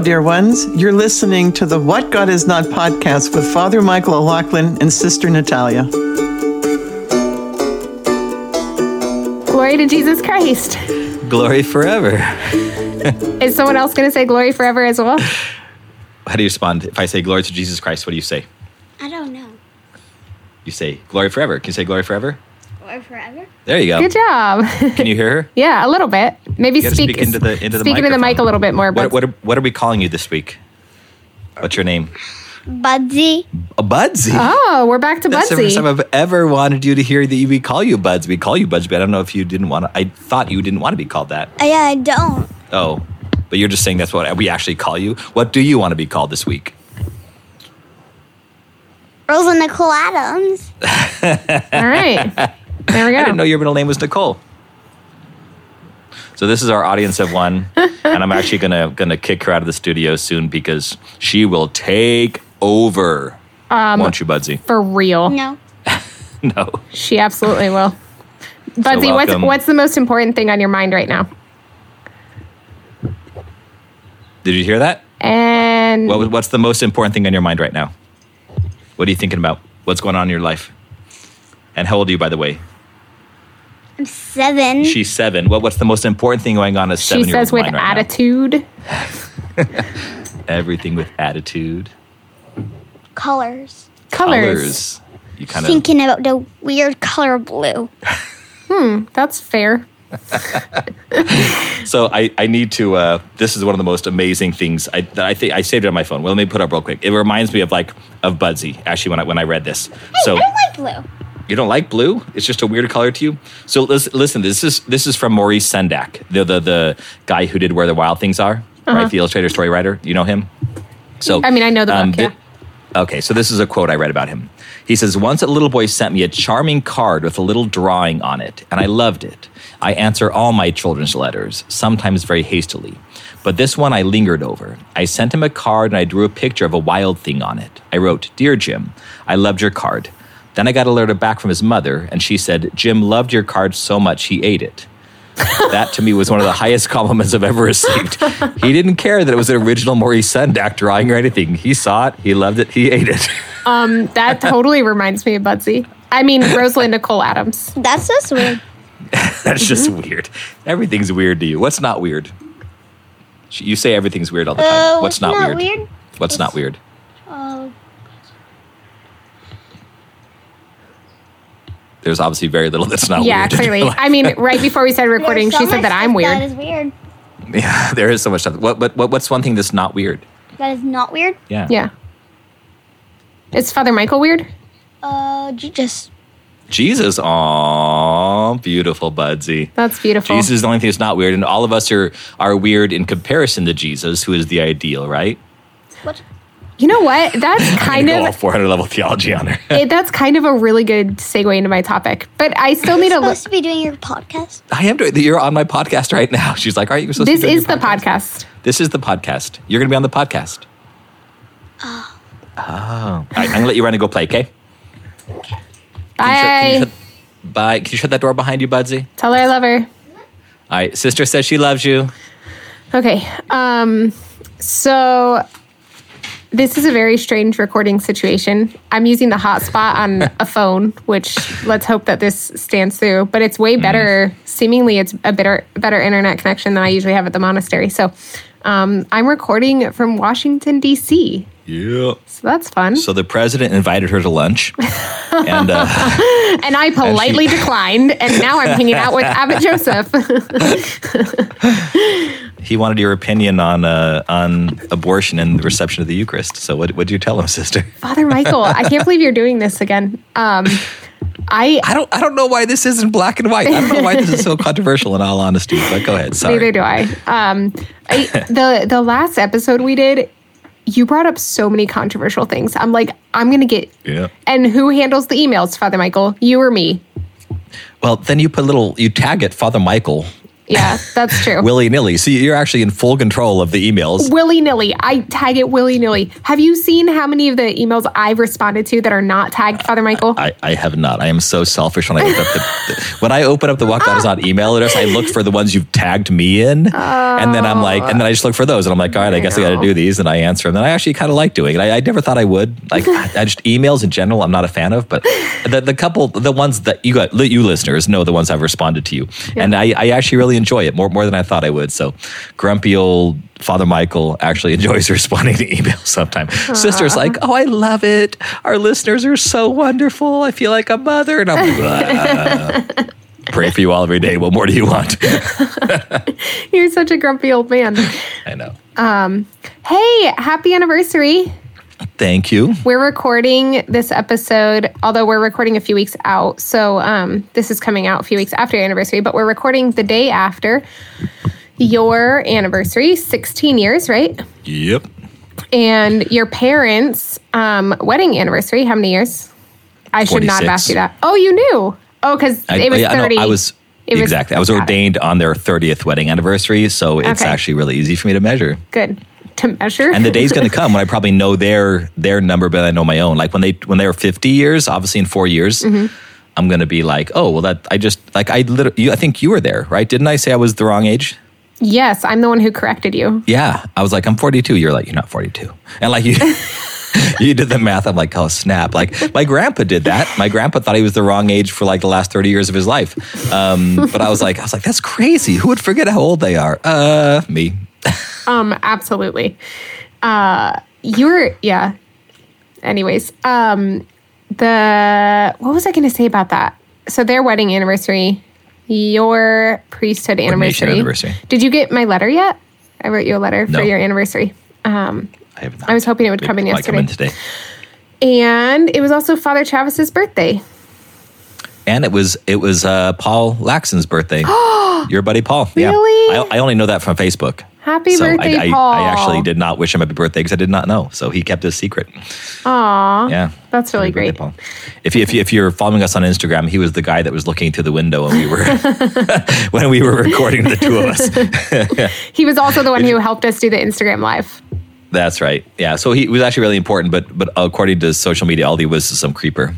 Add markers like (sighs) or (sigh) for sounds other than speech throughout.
dear ones. You're listening to the What God Is Not podcast with Father Michael O'Loughlin and Sister Natalia. Glory to Jesus Christ. Glory forever. Is someone else going to say glory forever as well? How do you respond if I say glory to Jesus Christ? What do you say? I don't know. You say glory forever. Can you say glory forever? Or forever? There you go. Good job. Can you hear her? (laughs) yeah, a little bit. Maybe You speak, speak into the into the speak into the mic a little bit more. What, what, are, what are we calling you this week? What's your name? Budsy. A Budsy. oh, we're back to That's the first time I've ever wanted you to hear that we call you Buds. We call you Buds, but I don't know if you didn't want to. I thought you didn't want to be called that. Uh, yeah, I don't. Oh, but you're just saying that's what we actually call you. What do you want to be called this week? Rosa Nicole Adams. (laughs) All right. There we go. I didn't know your middle name was Nicole. So this is our audience of one, and I'm actually gonna gonna kick her out of the studio soon because she will take over. Um, Won't you, Budsy? For real. No. (laughs) No. She absolutely will. Budsy, what's what's the most important thing on your mind right now? Did you hear that? And What, what's the most important thing on your mind right now? What are you thinking about? What's going on in your life? And how old are you, by the way? I'm seven. She's seven. What, what's the most important thing going on as she seven year says with attitude. (laughs) Everything with attitude. Colors. Colors. You kind of. Thinking about the weird color blue. (laughs) Hmm, that's fair. (laughs) So I, I need to. Uh, this is one of the most amazing things. I that I think I saved it on my phone. Well, let me put it up real quick. It reminds me of like of Budsy. Actually, when I when I read this. So I don't like blue. You don't like blue? It's just a weird color to you. So listen, this is this is from Maurice Sendak, the the the guy who did Where the Wild Things Are, right? The illustrator story writer. You know him. So Uh-huh. I mean, I know the book, thi- yeah. Okay, so this is a quote I read about him. He says, Once a little boy sent me a charming card with a little drawing on it, and I loved it. I answer all my children's letters, sometimes very hastily. But this one I lingered over. I sent him a card and I drew a picture of a wild thing on it. I wrote, Dear Jim, I loved your card. Then I got a letter back from his mother, and she said, Jim loved your card so much he ate it. that to me was one of the highest (laughs) compliments I've ever received. He didn't care that it was an original Maurice Sendak drawing or anything. He saw it, he loved it, he ate it. (laughs) That totally reminds me of Budsy. I mean, Rosalind Nicole Adams. That's just weird. (laughs) That's just Mm-hmm. weird. Everything's weird to you. What's not weird? You say everything's weird all the time. Uh, what's what's not, not weird? weird? What's not weird? Oh, There's obviously very little that's not weird. Yeah, weird. clearly. I mean, (laughs) right before we started recording, so she said that I'm weird. is weird. yeah, (laughs) there is so much stuff. What, but what, what's one thing that's not weird? That is not weird. Yeah. Yeah. Is Father Michael weird? Uh, Jesus. Jesus. Aw, beautiful, Budsy. That's beautiful. Jesus is the only thing that's not weird, and all of us are are weird in comparison to Jesus, who is the ideal, right? what? You know what? (laughs) That's kind Go all of 400 level theology on her. it, that's kind of a really good segue into my topic. But I still need to look. Supposed to be doing your podcast. I am doing. You're on my podcast right now. She's like, "Aren't you supposed This to?" be doing is your the podcast. This is the podcast. You're going to be on the podcast. Oh. Oh. I, I'm going to let you run and go play, okay? Can you shut- can you Bye. shut- Bye. Can you shut that door behind you, Budsy? Tell her I love her. All right. Sister says she loves you. Okay. Um, so this is a very strange recording situation. I'm using the hotspot on a (laughs) phone, which let's hope that this stands through. But it's way better. Seemingly, it's a better better internet connection than I usually have at the monastery. So um, I'm recording from Washington D.C. Yeah. So that's fun. So the president invited her to lunch. (laughs) and uh, (laughs) and I politely declined. And now I'm hanging out with Abbot Joseph. He wanted your opinion on uh, on abortion and the reception of the Eucharist. So what what did you tell him, (laughs) sister? Father Michael, I can't believe you're doing this again. Um, I I don't I don't know why this isn't black and white. I don't know why this is so (laughs) controversial in all honesty. But go ahead. Sorry. Neither do I. Um, I. The the last episode we did, you brought up so many controversial things. I'm like, I'm gonna get. Yeah. And who handles the emails, Father Michael? You or me? Well, then you put a little, you tag it Father Michael Yeah, that's true. (laughs) willy nilly. So you're actually in full control of the emails. willy nilly. I tag it willy nilly. Have you seen how many of the emails I've responded to that are not tagged Father Michael? I, I have not. I am so selfish when I open up the, the- when I open up the Not email address. I look for the ones you've tagged me in, and then I'm like, and then I just look for those, and I'm like, all right, I guess I got to do these, and I answer them. And I actually kind of like doing it. I, I never thought I would. Like, I just emails in general, I'm not a fan of, but the, the couple, the ones that you got, you listeners know the ones I've responded to you, and I, I actually really enjoy it more more than I thought I would. So, grumpy old Father Michael actually (laughs) enjoys responding to emails sometimes. Sister's like, oh, I love it. Our listeners are so wonderful. I feel like a mother, and I'm like, (laughs) pray for you all every day. What more do you want? (laughs) You're such a grumpy old man. I know. Um, Hey, happy anniversary. Thank you. We're recording this episode, although we're recording a few weeks out. So um, this is coming out a few weeks after your anniversary, but we're recording the day after your anniversary, 16 years, right? Yep. And your parents' um, wedding anniversary, how many years? I should not have asked you that. Oh, you knew. Oh, because it was yeah, no, 30. I was was- exactly. I was ordained on their 30th wedding anniversary, so it's Okay. actually really easy for me to measure. Good to measure. And the day's (laughs) going to come when I probably know their their number, but I know my own. Like when they when they were 50 years, obviously in four years. Mm-hmm. I'm gonna be like, oh well, that I just like I literally. You, I think you were there, right? Didn't I say I was the wrong age? yes, I'm the one who corrected you. Yeah, I was like, I'm 42. You're like, you're not 42, and like you. (laughs) you did the math. I'm like, oh snap! Like my grandpa did that. My grandpa thought he was the wrong age for like the last 30 years of his life. Um, but I was like, I was like, that's crazy. Who would forget how old they are? Uh, me. Um, absolutely. Uh, you were, yeah. Anyways, um, the what was I going to say about that? So their wedding anniversary, your priesthood anniversary. anniversary. Did you get my letter yet? I wrote you a letter No. for your anniversary. Um, I, have not. I was hoping it would come in It might come in yesterday. today. and it was also Father Travis's birthday. And it was it was uh, Paul Laxon's birthday. (gasps) Your buddy Paul. Yeah. Really? I, I only know that from Facebook. Happy so birthday, I, I, Paul. I actually did not wish him a happy birthday because I did not know. So he kept his secret. Aw, Yeah. that's really Happy birthday, great. Paul. If, you, if, you, if you're following us on Instagram, he was the guy that was looking through the window when we were (laughs) (laughs) when we were recording the two of us. (laughs) He was also the one who helped us do the Instagram live. That's right. Yeah. So he was actually really important, but but according to social media, all he was is some creeper.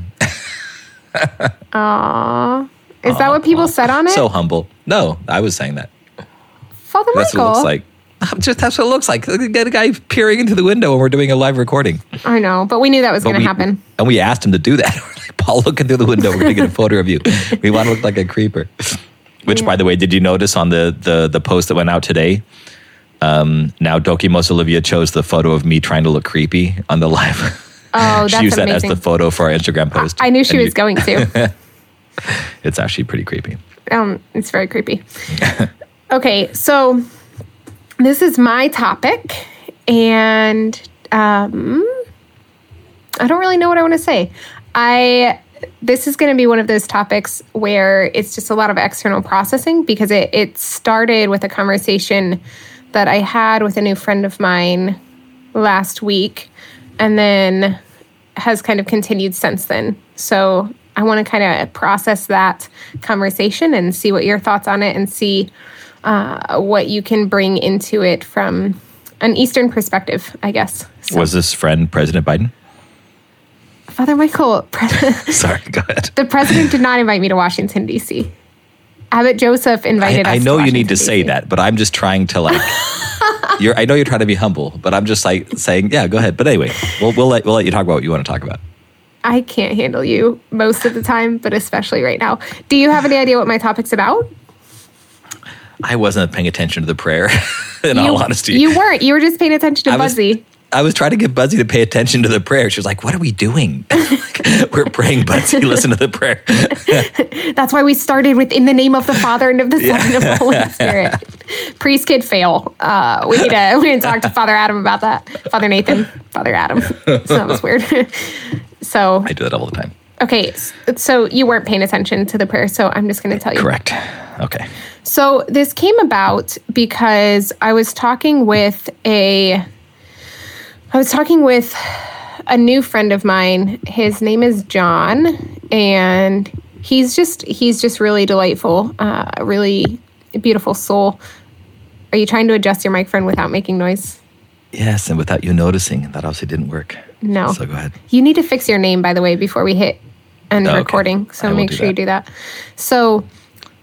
Aw. Is that what people said on it? So humble. No, I was saying that. Father That's Michael. what it looks like. (laughs) Just that's what it looks like. Get a guy peering into the window when we're doing a live recording. I know, but we knew that was going to happen. And we asked him to do that. (laughs) We're like, Paul, looking through the window. We're going to get a (laughs) photo of you. We want to look like a creeper. Which, by the way, did you notice on the the, the post that went out today? Um, now, Dokimos Olivia chose the photo of me trying to look creepy on the live. Oh, that's she used that as the photo for our Instagram post. I knew she And was you- going to. It's actually pretty creepy. Um, it's very creepy. okay, so this is my topic, and um, I don't really know what I want to say. I this is going to be one of those topics where it's just a lot of external processing because it it started with a conversation that I had with a new friend of mine last week, and then has kind of continued since then. So I want to kind of process that conversation and see what your thoughts on it and see uh, what you can bring into it from an Eastern perspective, I guess. So, Was this friend President Biden? Father Michael, (laughs) Sorry, go ahead. the president did not invite me to Washington, D.C. Abbot Joseph I, invited us I to know you need to say that, but I'm just trying to like. (laughs) you're, I know you're trying to be humble, but I'm just like saying, yeah, go ahead. But anyway, we'll we'll let we'll let you talk about what you want to talk about. I can't handle you most of the time, but especially right now. Do you have any idea what my topic's about? I wasn't paying attention to the prayer. (laughs) In you, all honesty, You weren't. You were just paying attention to I was- Budsy. I was trying to get Budsy to pay attention to the prayer. She was like, "What are we doing? (laughs) We're praying, Budsy. (laughs) Listen to the prayer." That's why we started with in the name of the Father and of the Son and of the Holy Spirit. Priest kid fail. Uh, we need to we need to talk to Father Adam about that. Father Nathan, Father Adam. So that was weird. so I do that all the time. Okay, so you weren't paying attention to the prayer, so I'm just going to tell you. Correct. Okay. So this came about because I was talking with a I was talking with a new friend of mine. His name is John and he's just he's just really delightful, uh, really beautiful soul. Are you trying to adjust your microphone without making noise? Yes, and without you noticing, that obviously didn't work. No. So go ahead. You need to fix your name, by the way, before we hit Okay. recording. So make sure you do that. So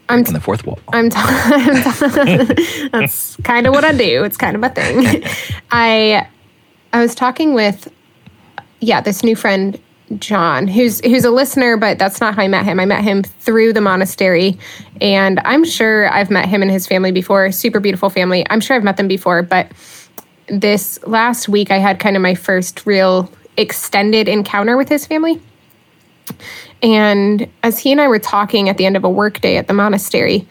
I'm On the fourth wall. I'm, t- (laughs) I'm t- (laughs) that's kind of what I do. It's kind of my thing. (laughs) I I was talking with yeah this new friend John, who's who's a listener, but that's not how I met him. I met him through the monastery, and I'm sure I've met him and his family before. Super beautiful family. I'm sure I've met them before, but this last week I had kind of my first real extended encounter with his family. And as he and I were talking at the end of a workday at the monastery,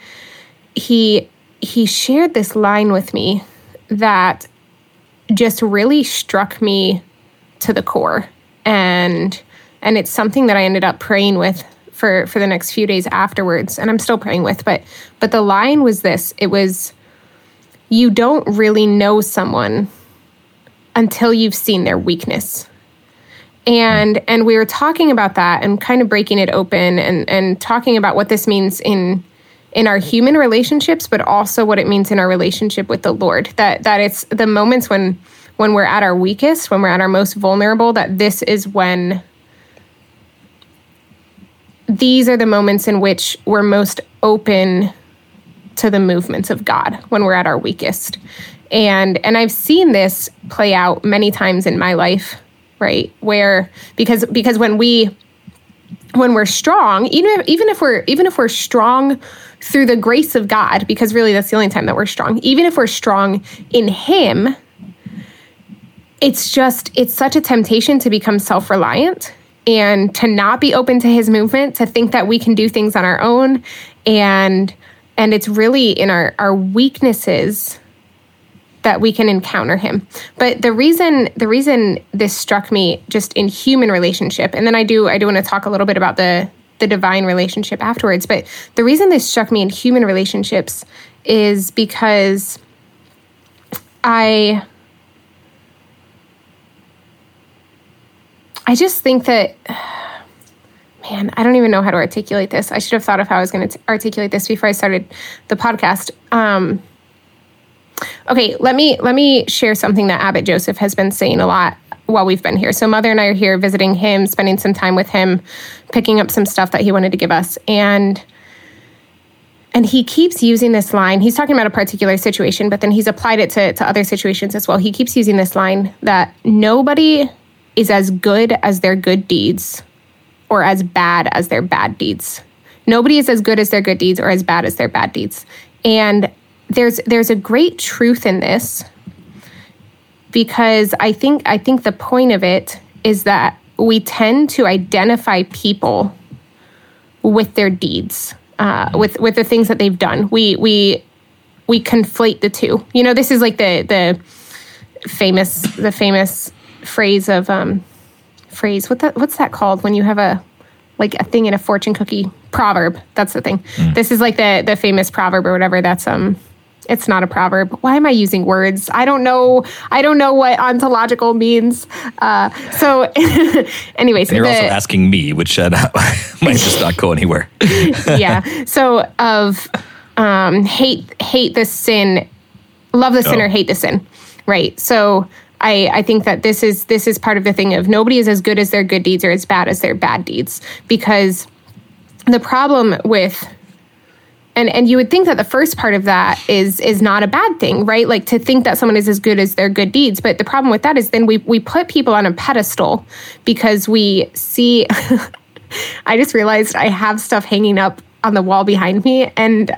he he shared this line with me that just really struck me to the core. And and it's something that I ended up praying with for for the next few days afterwards. And I'm still praying with but but the line was this. It was you don't really know someone until you've seen their weakness and and we were talking about that and kind of breaking it open and and talking about what this means in in our human relationships but also what it means in our relationship with the lord that that it's the moments when when we're at our weakest when we're at our most vulnerable that this is when these are the moments in which we're most open to the movements of God when we're at our weakest. And and I've seen this play out many times in my life, right? Where because because when we when we're strong, even if, even if we're even if we're strong through the grace of God, because really that's the only time that we're strong. Even if we're strong in Him, it's just it's such a temptation to become self-reliant and to not be open to his movement to think that we can do things on our own and and it's really in our our weaknesses that we can encounter him but the reason the reason this struck me just in human relationship and then i do i do want to talk a little bit about the the divine relationship afterwards but the reason this struck me in human relationships is because i I just think that, (sighs) man, I don't even know how to articulate this. I should have thought of how I was going to articulate this before I started the podcast. Um, okay, let me let me share something that Abbot Joseph has been saying a lot while we've been here. So Mother and I are here visiting him, spending some time with him, picking up some stuff that he wanted to give us, and and he keeps using this line. He's talking about a particular situation, but then he's applied it to, to other situations as well. He keeps using this line that nobody is as good as their good deeds or as bad as their bad deeds. Nobody is as good as their good deeds or as bad as their bad deeds. And there's there's a great truth in this because I think I think the point of it is that we tend to identify people with their deeds, uh, with with the things that they've done. We we we conflate the two. You know, this is like the the famous the famous phrase of um phrase what that what's that called when you have a like a thing in a fortune cookie proverb that's the thing this is like the the famous proverb or whatever that's um it's not a proverb why am i using words i don't know i don't know what ontological means uh so (laughs) anyways And you're also asking me, which uh, (laughs) might just not go anywhere. (laughs) yeah. So of um, hate hate the sin, love the sinner, Oh. hate the sin. Right. So I I think that this is this is part of the thing of nobody is as good as their good deeds or as bad as their bad deeds because the problem with and and you would think that the first part of that is is not a bad thing right? Like to think that someone is as good as their good deeds. But the problem with that is then we we put people on a pedestal because we see (laughs) i just realized i have stuff hanging up on the wall behind me and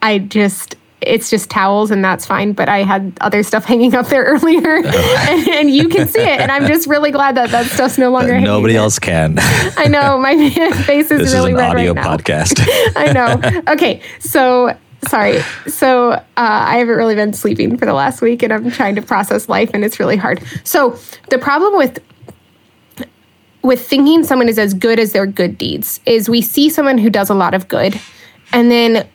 i just it's just towels and that's fine but i had other stuff (laughs) hanging up there earlier and, (laughs) and you can see it and i'm just really glad that that stuff's no longer hanging Nobody there. else can. i know my (laughs) face is This really is an audio right podcast. I know. Okay, so sorry. So uh, I haven't really been sleeping for the last week, and I'm trying to process life, and it's really hard. So the problem with with thinking someone is as good as their good deeds is we see someone who does a lot of good, and then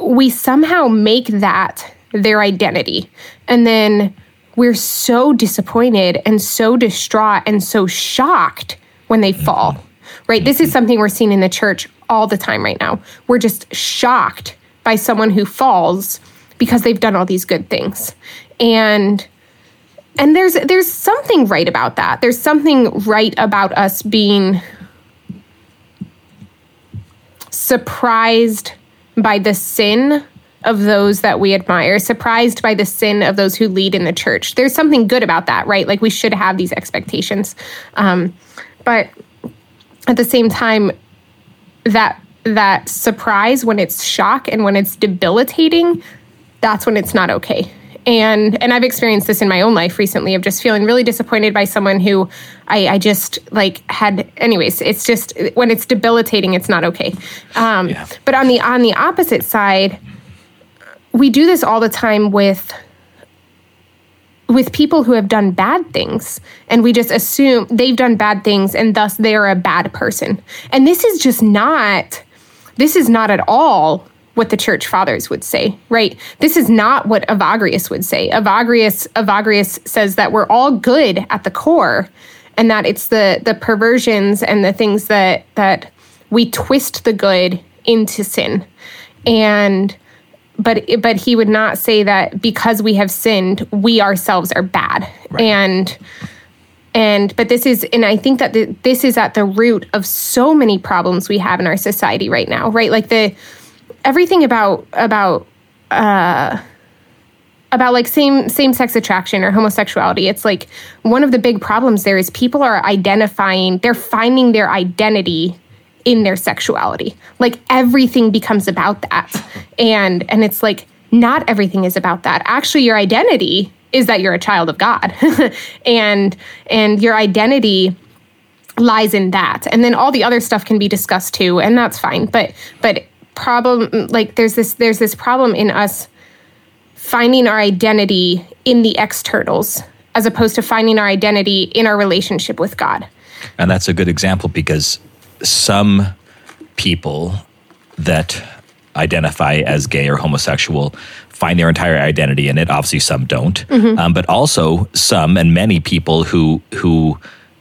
we somehow make that their identity, and then we're so disappointed and so distraught and so shocked when they fall. Right? This is something we're seeing in the church all the time right now. We're just shocked by someone who falls because they've done all these good things. And and there's there's something right about that. There's something right about us being surprised by the sin of those that we admire, surprised by the sin of those who lead in the church. There's something good about that, right? Like we should have these expectations. Um, but at the same time, that that surprise when it's shock and when it's debilitating, that's when it's not okay. And and I've experienced this in my own life recently of just feeling really disappointed by someone who I, I just like had anyways, it's just when it's debilitating, it's not okay. Um, Yeah. but on the on the opposite side, we do this all the time with with people who have done bad things and we just assume they've done bad things and thus they're a bad person and this is just not this is not at all what the church fathers would say right? This is not what evagrius would say. Evagrius evagrius says that we're all good at the core and that it's the the perversions and the things that that we twist the good into sin. And but but he would not say that because we have sinned we ourselves are bad. And and but this is and i think that the, this is at the root of so many problems we have in our society right now right? Like the everything about about uh about like same same sex attraction or homosexuality. It's like one of the big problems there is people are identifying they're finding their identity in their sexuality. Like everything becomes about that. And and it's like not everything is about that. Actually your identity is that you're a child of god. (laughs) And and your identity lies in that. And then all the other stuff can be discussed too and that's fine. But but problem like there's this there's this problem in us finding our identity in the externals as opposed to finding our identity in our relationship with god And that's a good example because some people that identify as gay or homosexual find their entire identity in it. Obviously, some don't, Mm-hmm. um, but also some and many people who who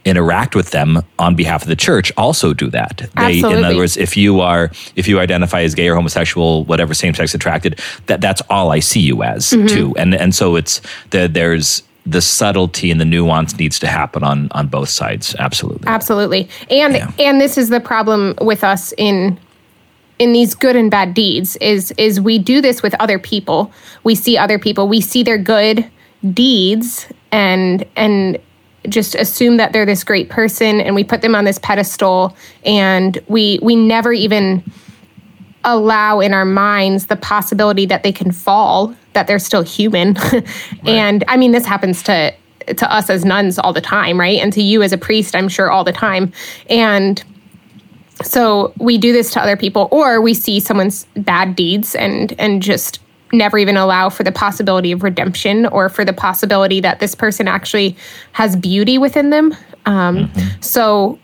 interact with them on behalf of the church also do that. They, in other words, if you are if you identify as gay or homosexual, whatever same sex attracted, that that's all I see you as Mm-hmm. too. And and so it's the, there's the subtlety and the nuance needs to happen on on both sides. Absolutely. Absolutely. And Yeah. and this is the problem with us in in these good and bad deeds is is we do this with other people. We see other people, we see their good deeds and and just assume that they're this great person and we put them on this pedestal and we we never even allow in our minds the possibility that they can fall, that they're still human. (laughs) and I mean, this happens to to us as nuns all the time, right? And to you as a priest, I'm sure all the time. And so we do this to other people, or we see someone's bad deeds and and just never even allow for the possibility of redemption or for the possibility that this person actually has beauty within them. Um, So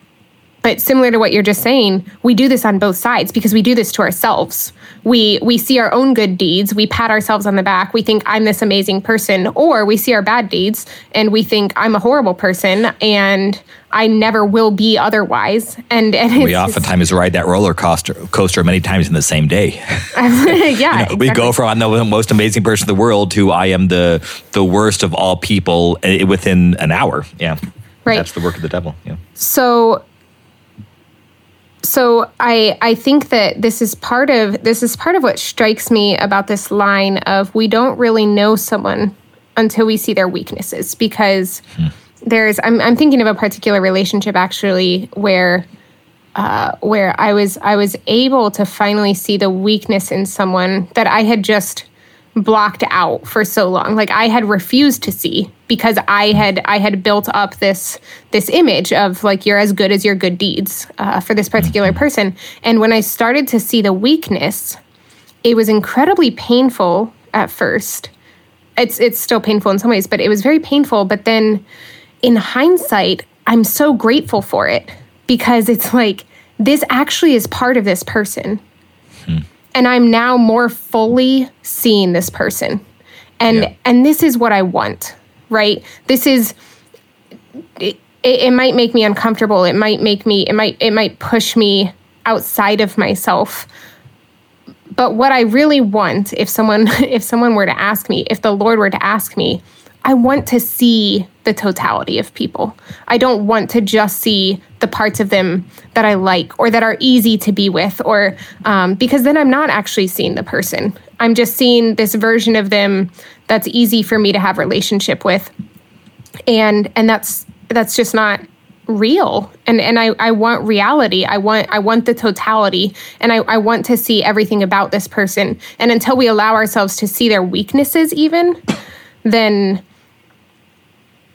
but similar to what you're just saying, we do this on both sides because we do this to ourselves. We we see our own good deeds, we pat ourselves on the back, we think I'm this amazing person, or we see our bad deeds and we think I'm a horrible person and I never will be otherwise. And and we oftentimes ride that roller coaster coaster many times in the same day. (laughs) (laughs) yeah, We go from I'm the most amazing person in the world to I am the the worst of all people eh, within an hour. Yeah, Right. That's the work of the devil. Yeah. so so i i think that this is part of this is part of what strikes me about this line of we don't really know someone until we see their weaknesses because there's I'm, I'm thinking of a particular relationship actually where uh, where I was I was able to finally see the weakness in someone that I had just blocked out for so long. Like I had refused to see because I had I had built up this this image of like you're as good as your good deeds uh, for this particular person. And when I started to see the weakness it was incredibly painful at first. It's it's still painful in some ways but it was very painful. But then in hindsight i'm so grateful for it because it's like this actually is part of this person. Hmm. And i'm now more fully seeing this person. And Yeah. and this is what i want right? This is it, it might make me uncomfortable. It might make me it might it might push me outside of myself. But what I really want, if someone (laughs) if someone were to ask me, if the Lord were to ask me, I want to see the totality of people. I don't want to just see the parts of them that I like or that are easy to be with, or um, because then I'm not actually seeing the person. I'm just seeing this version of them that's easy for me to have relationship with, and and that's that's just not real. And and I, I want reality. I want i want the totality. And I, I want to see everything about this person. And until we allow ourselves to see their weaknesses even then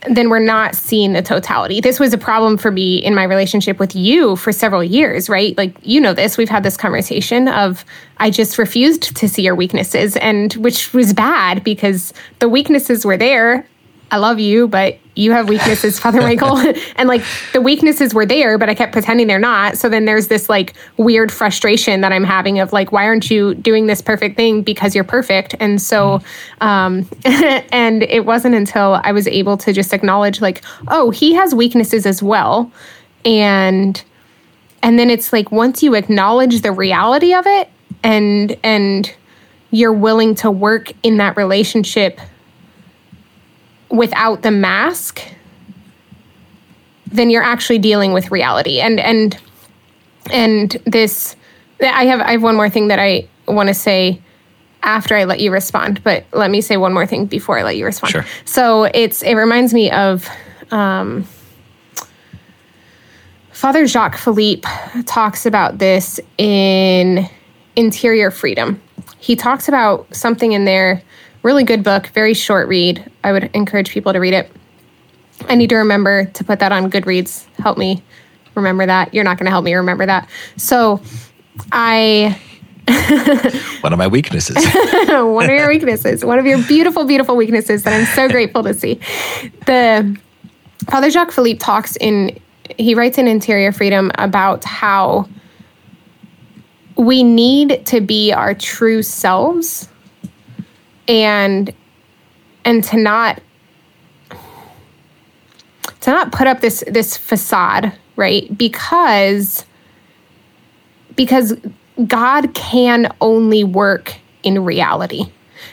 then we're not seeing the totality. This was a problem for me in my relationship with you for several years, right? Like, you know, this, we've had this conversation of I just refused to see your weaknesses, and which was bad because the weaknesses were there. I love you, but you have weaknesses, (laughs) Father Michael. (laughs) and like the weaknesses were there, but I kept pretending they're not. So then there's this like weird frustration that I'm having of like, why aren't you doing this perfect thing? Because you're perfect. And so, um, (laughs) and it wasn't until I was able to just acknowledge, like, oh, he has weaknesses as well. And, and then it's like once you acknowledge the reality of it and, and, you're willing to work in that relationship without the mask, then you're actually dealing with reality. And and and this I have I have one more thing that I want to say after I let you respond, but let me say one more thing before I let you respond. Sure. So it's it reminds me of um, Father Jacques Philippe talks about this in Interior Freedom. He talks about something in there Really good book, very short read. I would encourage people to read it. I need to remember to put that on Goodreads. Help me remember that. You're not going to help me remember that. So I. (laughs) one of my weaknesses. (laughs) one of your weaknesses. One of your beautiful, beautiful weaknesses that I'm so (laughs) grateful to see. The Father Jacques Philippe talks in, he writes in Interior Freedom about how we need to be our true selves and and to not to not put up this this facade right? Because because god can only work in reality.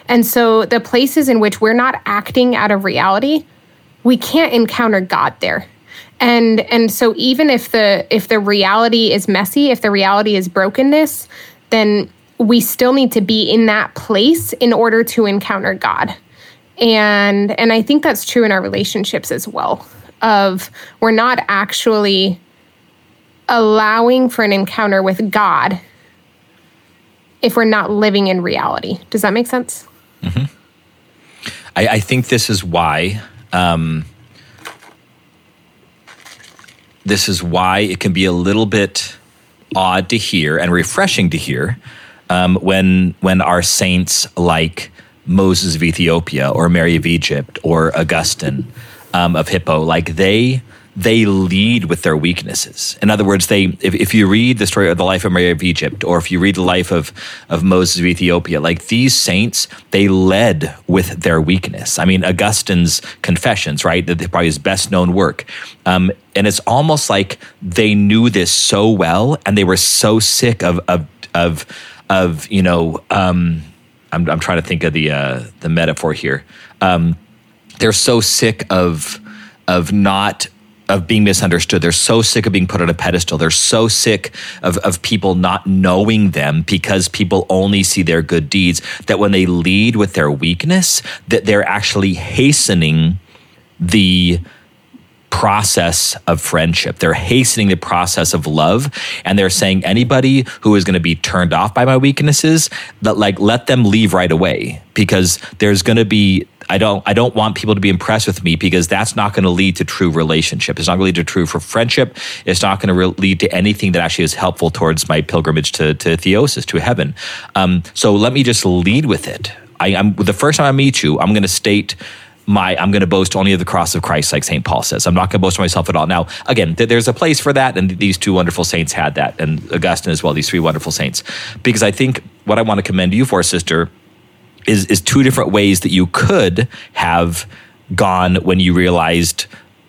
And so the places in which we're not acting out of reality we can't encounter god there. And and so even if the if the reality is messy if the reality is brokenness then we still need to be in that place in order to encounter God. And and I think that's true in our relationships as well. Of we're not actually allowing for an encounter with God if we're not living in reality. Does that make sense? Mm-hmm. I, I, think this is why. Um, this is why it can be a little bit odd to hear and refreshing to hear um, when when our saints like Moses of Ethiopia or Mary of Egypt or Augustine um, of Hippo, like they they lead with their weaknesses. In other words, they if, if you read the story of the life of Mary of Egypt, or if you read the life of of Moses of Ethiopia, like these saints, they led with their weakness. I mean, Augustine's Confessions, right? That probably his best known work. Um, and it's almost like they knew this so well, and they were so sick of of of of you know um, I'm, I'm trying to think of the uh, the metaphor here. Um, they're so sick of of not of being misunderstood. They're so sick of being put on a pedestal. They're so sick of, of people not knowing them because people only see their good deeds that when they lead with their weakness, that they're actually hastening the process of friendship. They're hastening the process of love. And they're saying anybody who is going to be turned off by my weaknesses, that like let them leave right away because there's going to be I don't I don't want people to be impressed with me because that's not going to lead to true relationship. It's not going to lead to true for friendship. It's not going to re- lead to anything that actually is helpful towards my pilgrimage to to theosis to heaven. Um, so let me just lead with it. I, am the first time I meet you. I'm going to state my I'm going to boast only of the cross of Christ, like St. Paul says. I'm not going to boast myself at all. Now, again, th- there's a place for that, and these two wonderful saints had that, and Augustine as well. These three wonderful saints, because I think what I want to commend you for, sister, is is two different ways that you could have gone when you realized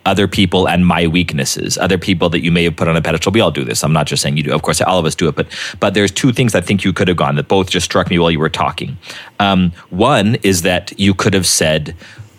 other people and my weaknesses, other people that you may have put on a pedestal. We all do this. I'm not just saying you do. Of course, all of us do it. But but there's two things I think you could have gone that both just struck me while you were talking. Um, one is that you could have said,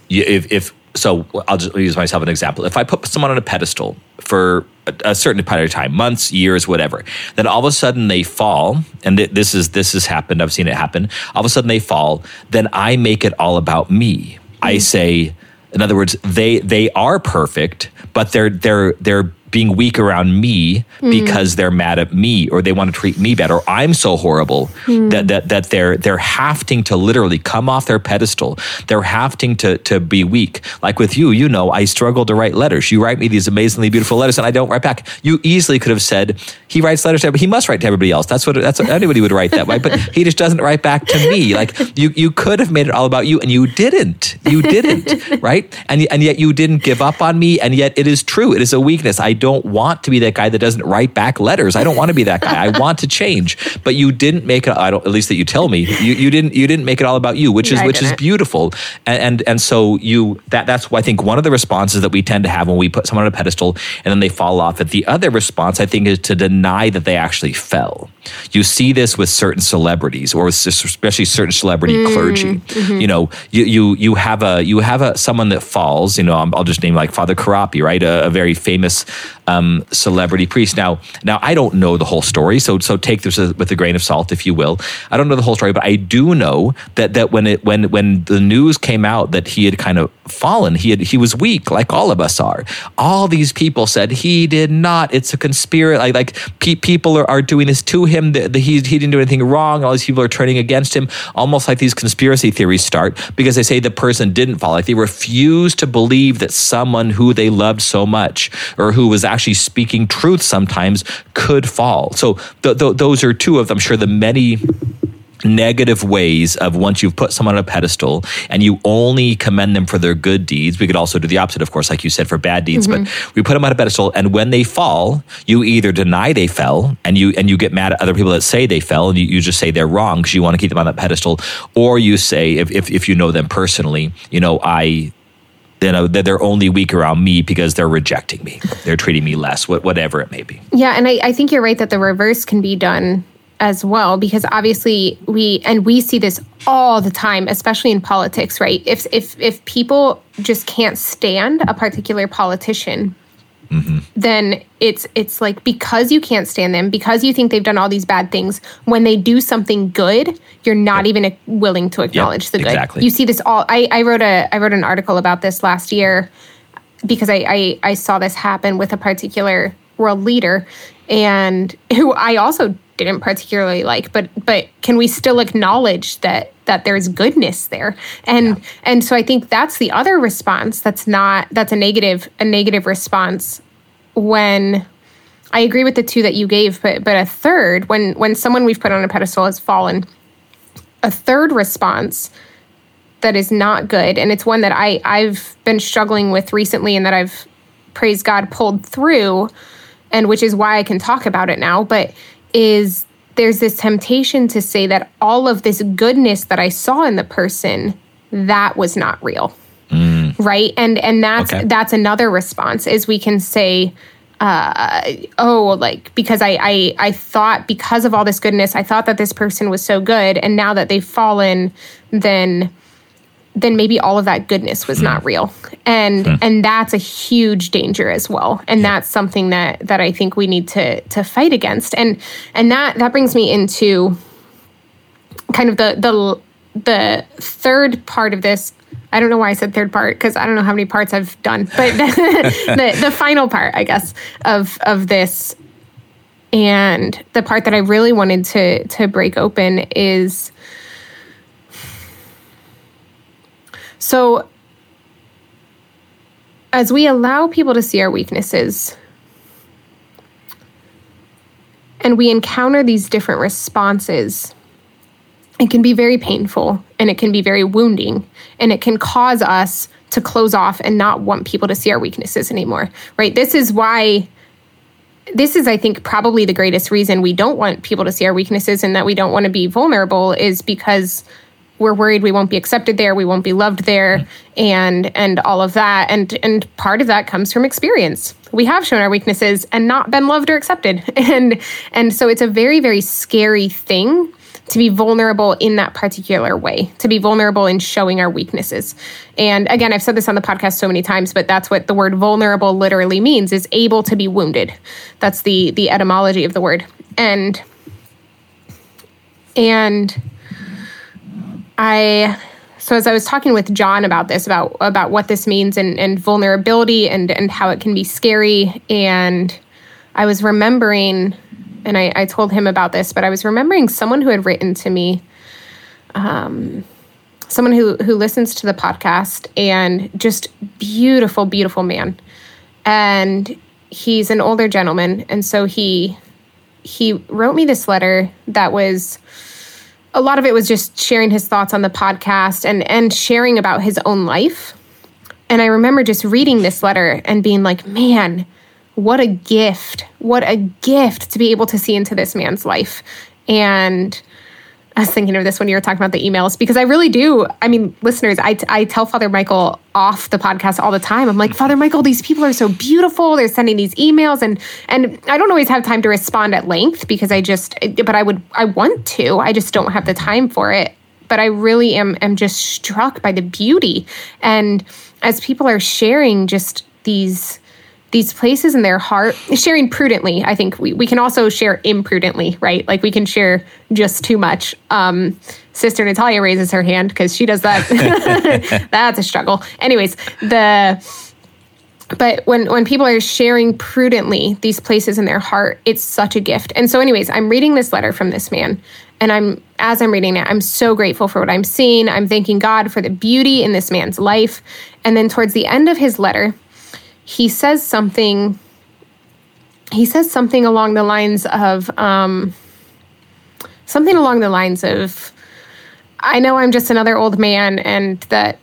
if, if so, I'll just use myself an example. If I put someone on a pedestal for a, a certain period of time, months, years, whatever, then all of a sudden they fall, and th- this is this has happened. I've seen it happen. All of a sudden they fall. Then I make it all about me. I mm-hmm. say, in other words, they they are perfect, but they're they're they're being weak around me hmm. because they're mad at me or they want to treat me better. Or I'm so horrible hmm. that, that that they're they're hafting to literally come off their pedestal. They're hafting to to be weak. Like with you, you know, I struggle to write letters. You write me these amazingly beautiful letters, and I don't write back. You easily could have said he writes letters to, but he must write to everybody else. That's what that's what anybody would write that way. But he just doesn't write back to me. Like you you could have made it all about you, and you didn't. You didn't, right? And and yet you didn't give up on me, and yet it is true. It is a weakness. I don't want to be that guy that doesn't write back letters. I don't want to be that guy. I want to change. But you didn't make it. I don't. At least that you tell me. You you didn't you didn't make it all about you, which is I which is beautiful. And, and and so you that that's I think one of the responses that we tend to have when we put someone on a pedestal and then they fall off it. The other response I think is to deny that they actually fell. You see this with certain celebrities or with especially certain celebrity mm, clergy. Mm-hmm. You know, you you you have a you have a someone that falls. You know, I'll just name like Father Corapi, right? A, a very famous um, celebrity priest. Now, now I don't know the whole story, so so take this with a grain of salt, if you will. I don't know the whole story, but I do know that that when it when when the news came out that he had kind of fallen, he had he was weak, like all of us are. All these people said he did not. It's a conspiracy. Like like pe- people are, are doing this to him. That that he he didn't do anything wrong. All these people are turning against him. Almost like these conspiracy theories start because they say the person didn't fall. Like they refuse to believe that someone who they loved so much or who was actually speaking truth sometimes could fall. So th- th- those are two of, I'm sure, the many negative ways of once you've put someone on a pedestal and you only commend them for their good deeds. We could also do the opposite, of course, like you said, for bad deeds. But mm-hmm. we put them on a pedestal, and when they fall, you either deny they fell and you and you get mad at other people that say they fell, and you, you just say they're wrong because you want to keep them on that pedestal, or you say if if, if you know them personally, you know I. Know that they're only weak around me because they're rejecting me. They're treating me less, whatever it may be. Yeah, and I, I think you're right that the reverse can be done as well because obviously we and we see this all the time, especially in politics, right? If if if people just can't stand a particular politician, Mm-hmm. then it's it's like because you can't stand them, because you think they've done all these bad things, when they do something good, you're not even willing to acknowledge the good. exactly. You see this all I, I wrote a I wrote an article about this last year because I, I I saw this happen with a particular world leader and (laughs) who I also didn't particularly like but but can we still acknowledge that that there's goodness there. And and so I think that's the other response that's not that's a negative a negative response when I agree with the two that you gave but but a third when when someone we've put on a pedestal has fallen a third response that is not good and it's one that I I've been struggling with recently and that I've praise God pulled through and which is why I can talk about it now but is there's this temptation to say that all of this goodness that I saw in the person that was not real. Right? And and that's Okay. that's another response is we can say uh, oh, like because I, I I thought because of all this goodness, I thought that this person was so good, and now that they've fallen, then then maybe all of that goodness was not hmm. real, and hmm. and that's a huge danger as well, and that's something that that I think we need to to fight against, and and that that brings me into kind of the the the third part of this. I don't know why I said third part because I don't know how many parts I've done, but the, (laughs) the the final part, I guess, of of this, and the part that I really wanted to to break open is so as we allow people to see our weaknesses and we encounter these different responses it can be very painful and it can be very wounding and it can cause us to close off and not want people to see our weaknesses anymore right? This is why this is i think probably the greatest reason we don't want people to see our weaknesses and that we don't want to be vulnerable is because we're worried we won't be accepted there, we won't be loved there, and and all of that. And and part of that comes from experience. We have shown our weaknesses and not been loved or accepted. (laughs) And and so it's a very, very scary thing to be vulnerable in that particular way, to be vulnerable in showing our weaknesses. And again, I've said this on the podcast so many times, but that's what the word vulnerable literally means is able to be wounded. That's the the etymology of the word. And and I so as I was talking with John about this, about about what this means and, and vulnerability and and how it can be scary, and I was remembering, and I, I told him about this, but I was remembering someone who had written to me, um, someone who who listens to the podcast, and just beautiful, beautiful man, and he's an older gentleman, and so he he wrote me this letter that was a lot of it was just sharing his thoughts on the podcast and and sharing about his own life. And I remember just reading this letter and being like, man, what a gift. What a gift to be able to see into this man's life. And I was thinking of this when you were talking about the emails because I really do. I mean, listeners, I, I tell Father Michael off the podcast all the time. I'm like, mm-hmm. Father Michael, these people are so beautiful. They're sending these emails, and and I don't always have time to respond at length because I just, but I would, I want to. I just don't have the time for it. But I really am am just struck by the beauty, and as people are sharing just these these places in their heart, sharing prudently. I think we, we can also share imprudently, right? Like we can share just too much. Um, Sister Natalia raises her hand because she does that. (laughs) That's a struggle. Anyways, the but when when people are sharing prudently these places in their heart, it's such a gift. And so, anyways, I'm reading this letter from this man, and I'm as I'm reading it, I'm so grateful for what I'm seeing. I'm thanking God for the beauty in this man's life. And then towards the end of his letter, he says something he says something along the lines of um, something along the lines of i know i'm just another old man and that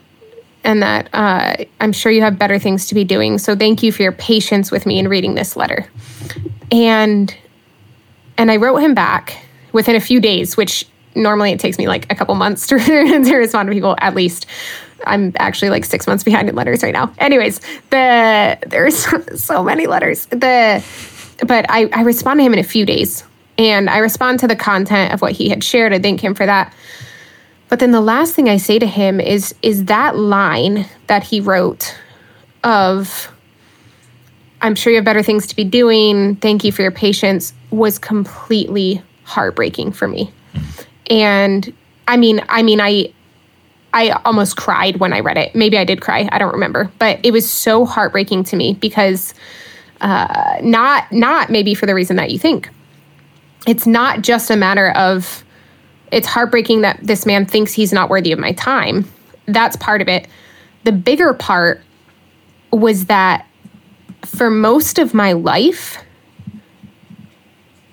and that uh, i'm sure you have better things to be doing. So thank you for your patience with me in reading this letter. And and i wrote him back within a few days which normally it takes me like a couple months (laughs) to, to respond to people at least I'm actually like six months behind in letters right now. Anyways, the there's (laughs) so many letters. The but I, I respond to him in a few days and I respond to the content of what he had shared. I thank him for that. But then the last thing I say to him is is that line that he wrote of I'm sure you have better things to be doing. Thank you for your patience was completely heartbreaking for me. And I mean, I mean I I almost cried when I read it. Maybe I did cry. I don't remember, but it was so heartbreaking to me because uh, not not maybe for the reason that you think. It's not just a matter of it's heartbreaking that this man thinks he's not worthy of my time. That's part of it. The bigger part was that for most of my life,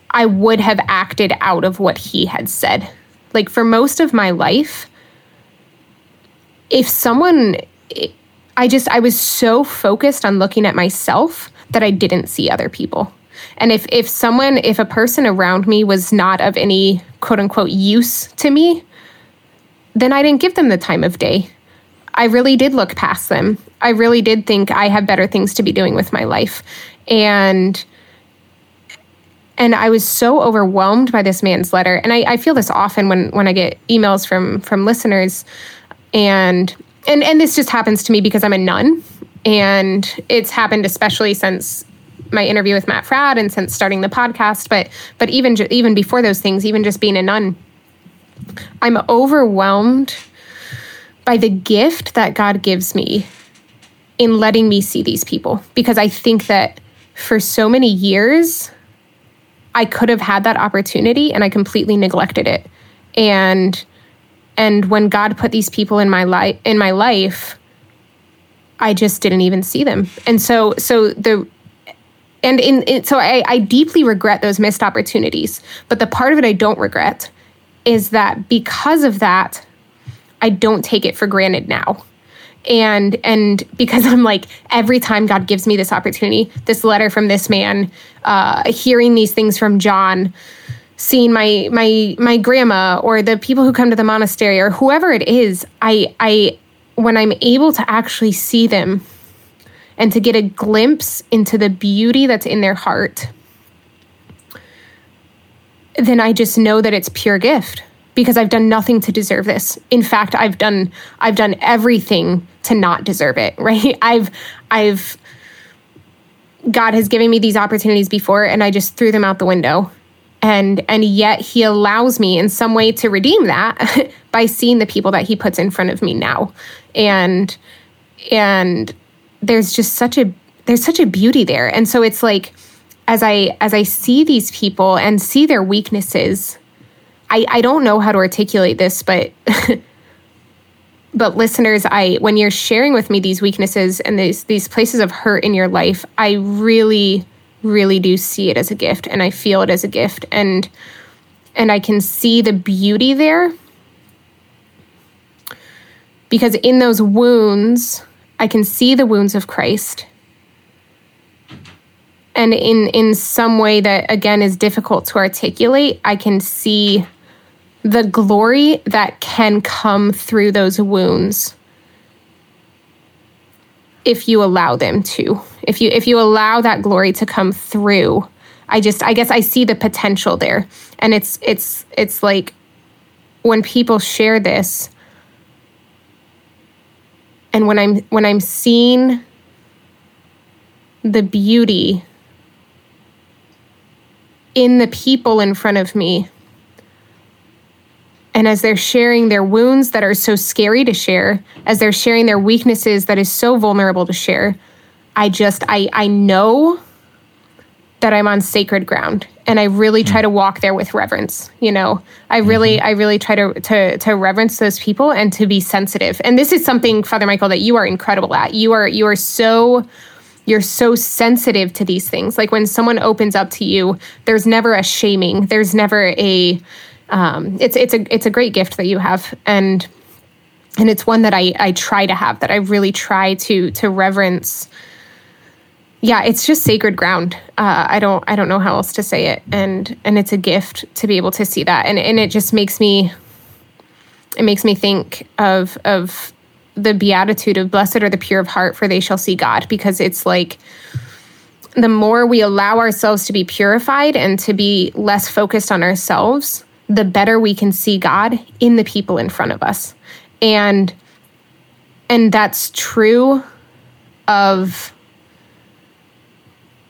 I would have acted out of what he had said. Like for most of my life, if someone I just I was so focused on looking at myself that I didn't see other people. And if if someone if a person around me was not of any quote unquote use to me, then I didn't give them the time of day. I really did look past them. I really did think I have better things to be doing with my life. And and I was so overwhelmed by this man's letter. And I, I feel this often when when I get emails from from listeners and and and this just happens to me because I'm a nun. And it's happened especially since my interview with Matt Fradd and since starting the podcast. But but even even before those things even just being a nun I'm overwhelmed by the gift that God gives me in letting me see these people. Because I think that for so many years I could have had that opportunity and I completely neglected it. And and when God put these people in my life in my life, I just didn't even see them. And so so the and in, in so I, I deeply regret those missed opportunities. But the part of it I don't regret is that because of that, I don't take it for granted now. And and because I'm like every time God gives me this opportunity, this letter from this man, uh, hearing these things from John, seeing my my my grandma or the people who come to the monastery or whoever it is i i when i'm able to actually see them and to get a glimpse into the beauty that's in their heart then i just know that it's pure gift because i've done nothing to deserve this. In fact i've done i've done everything to not deserve it (laughs) right? I've i've god has given me these opportunities before and i just threw them out the window and and yet he allows me in some way to redeem that (laughs) by seeing the people that he puts in front of me now. And and there's just such a there's such a beauty there. And so it's like as i as i see these people and see their weaknesses i i don't know how to articulate this but (laughs) but listeners i when you're sharing with me these weaknesses and these these places of hurt in your life i really really do see it as a gift and I feel it as a gift and and I can see the beauty there. Because in those wounds I can see the wounds of Christ. And in in some way that again is difficult to articulate I can see the glory that can come through those wounds if you allow them to. If you if you allow that glory to come through i just i guess i see the potential there. And it's it's it's like when people share this and when i'm when i'm seeing the beauty in the people in front of me and as they're sharing their wounds that are so scary to share, as they're sharing their weaknesses that is so vulnerable to share, I just I I know that I'm on sacred ground and I really try hmm. to walk there with reverence. You know, I really mm-hmm. I really try to to to reverence those people and to be sensitive. And this is something Father Michael that you are incredible at. You are you are so you're so sensitive to these things. Like when someone opens up to you, there's never a shaming. There's never a um, it's it's a it's a great gift that you have. And and it's one that I I try to have that I really try to to reverence. Yeah it's just sacred ground. Uh, I don't I don't know how else to say it. And and it's a gift to be able to see that. And and it just makes me it makes me think of of the beatitude of blessed are the pure of heart for they shall see God. Because it's like the more we allow ourselves to be purified and to be less focused on ourselves the better we can see God in the people in front of us. And and that's true of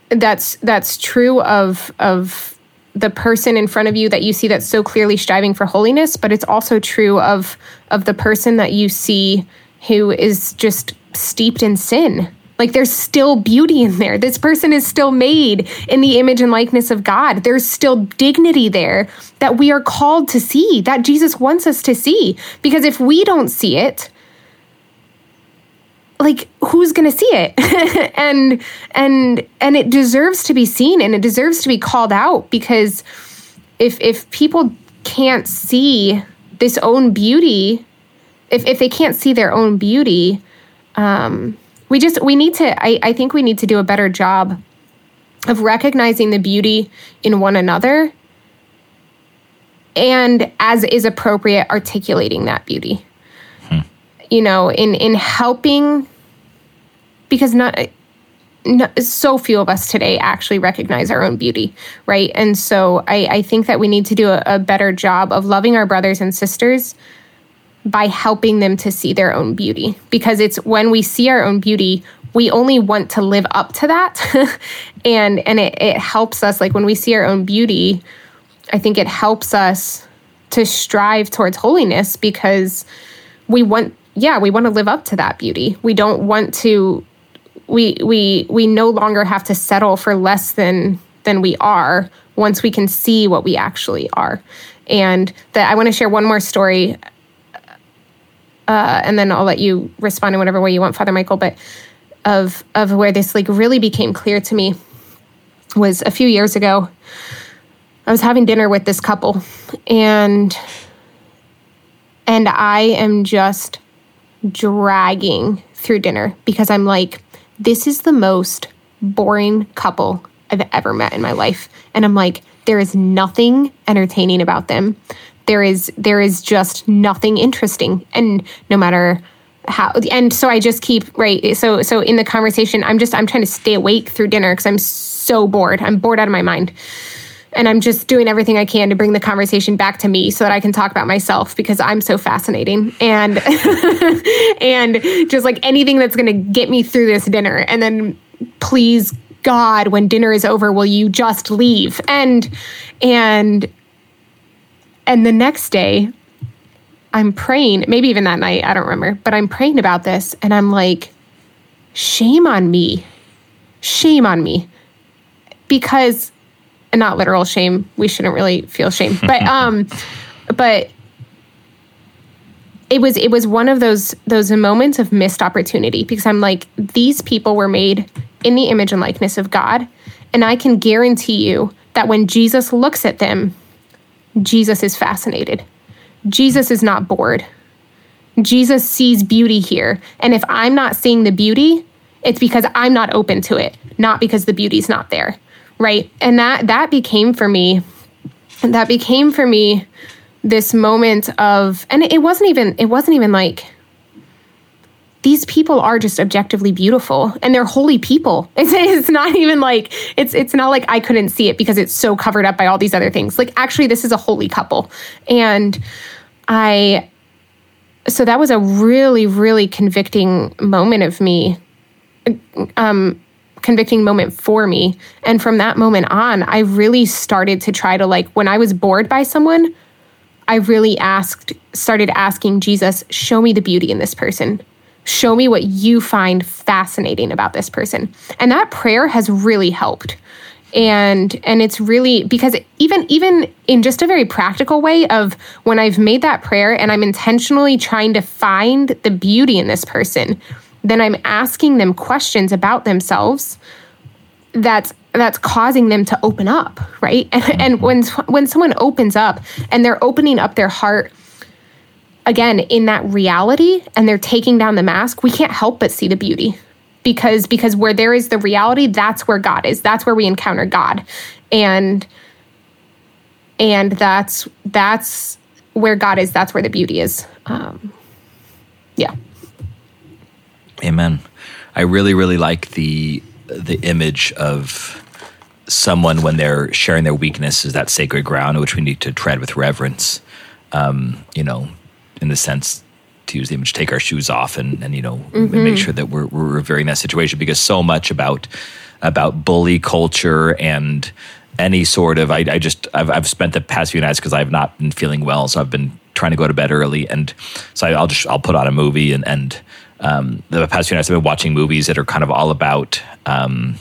that's that's true of of the person in front of you that you see that's so clearly striving for holiness, but it's also true of of the person that you see who is just steeped in sin like there's still beauty in there. This person is still made in the image and likeness of God. There's still dignity there that we are called to see, that Jesus wants us to see. Because if we don't see it, like who's going to see it (laughs) and and and it deserves to be seen and it deserves to be called out because if if people can't see this own beauty if if they can't see their own beauty um we just we need to I, I think we need to do a better job of recognizing the beauty in one another and as is appropriate articulating that beauty hmm. you know in in helping because not, not so few of us today actually recognize our own beauty right and so i i think that we need to do a, a better job of loving our brothers and sisters by helping them to see their own beauty. Because it's when we see our own beauty we only want to live up to that. (laughs) And and it, it helps us like when we see our own beauty i think it helps us to strive towards holiness because we want yeah we want to live up to that beauty. We don't want to we we we no longer have to settle for less than than we are once we can see what we actually are. And that i want to share one more story uh, and then I'll let you respond in whatever way you want, Father Michael. But of of where this like really became clear to me was a few years ago. I was having dinner with this couple, and and I am just dragging through dinner because I'm like, this is the most boring couple I've ever met in my life. And I'm like, there is nothing entertaining about them. There is there is just nothing interesting. And no matter how and so I just keep right so so in the conversation I'm just I'm trying to stay awake through dinner because I'm so bored. I'm bored out of my mind and I'm just doing everything I can to bring the conversation back to me so that I can talk about myself because I'm so fascinating and (laughs) and just like anything that's going to get me through this dinner and then please God when dinner is over will you just leave and and and the next day I'm praying maybe even that night I don't remember but I'm praying about this and I'm like shame on me shame on me because and not literal shame. We shouldn't really feel shame, (laughs) but um, but it was it was one of those those moments of missed opportunity because I'm like these people were made in the image and likeness of God, and I can guarantee you that when Jesus looks at them, Jesus is fascinated. Jesus is not bored. Jesus sees beauty here, and if I'm not seeing the beauty, it's because I'm not open to it, not because the beauty's not there right and that that became for me that became for me this moment of and it wasn't even it wasn't even like these people are just objectively beautiful and they're holy people (laughs) it's, it's not even like it's it's not like i couldn't see it because it's so covered up by all these other things like actually this is a holy couple and i so that was a really really convicting moment of me um convicting moment for me. And from that moment on, I really started to try to like when I was bored by someone, I really asked started asking Jesus, show me the beauty in this person. Show me what you find fascinating about this person. And that prayer has really helped. And and it's really because even even in just a very practical way of when I've made that prayer and I'm intentionally trying to find the beauty in this person, then I'm asking them questions about themselves that's that's causing them to open up, right? (laughs) And, and when when someone opens up and they're opening up their heart again in that reality and they're taking down the mask, we can't help but see the beauty. Because because where there is the reality, that's where God is. That's where we encounter God. And and that's that's where God is. That's where the beauty is. Um, yeah. Amen. I really, really like the the image of someone when they're sharing their weakness is that sacred ground which we need to tread with reverence. Um, you know, in the sense to use the image, take our shoes off and and you know mm-hmm. make sure that we're we're revering that situation because so much about about bully culture and any sort of I, I just I've, I've spent the past few nights because I've not been feeling well, so I've been trying to go to bed early, and so I, will just I'll put on a movie and and um, the past few nights I've been watching movies that are kind of all about. Um,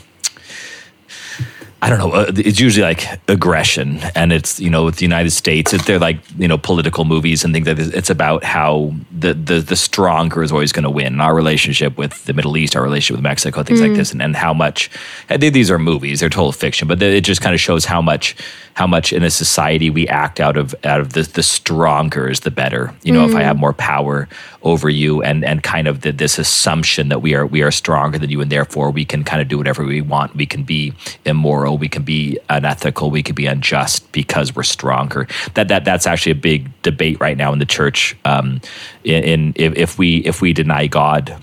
I don't know. Uh, it's usually like aggression, and it's you know with the United States, they're like you know political movies and things like this. It's about how the the, the stronger is always going to win. Our relationship with the Middle East, our relationship with Mexico, things mm. like this, and, and how much these are movies. They're total fiction, but it just kind of shows how much how much in a society we act out of out of the the stronger is the better. You know, mm. if I have more power over you, and and kind of the, this assumption that we are we are stronger than you, and therefore we can kind of do whatever we want. We can be immoral, we can be unethical, we can be unjust because we're stronger. That that that's actually a big debate right now in the church. Um, in, in if, if we if we deny God,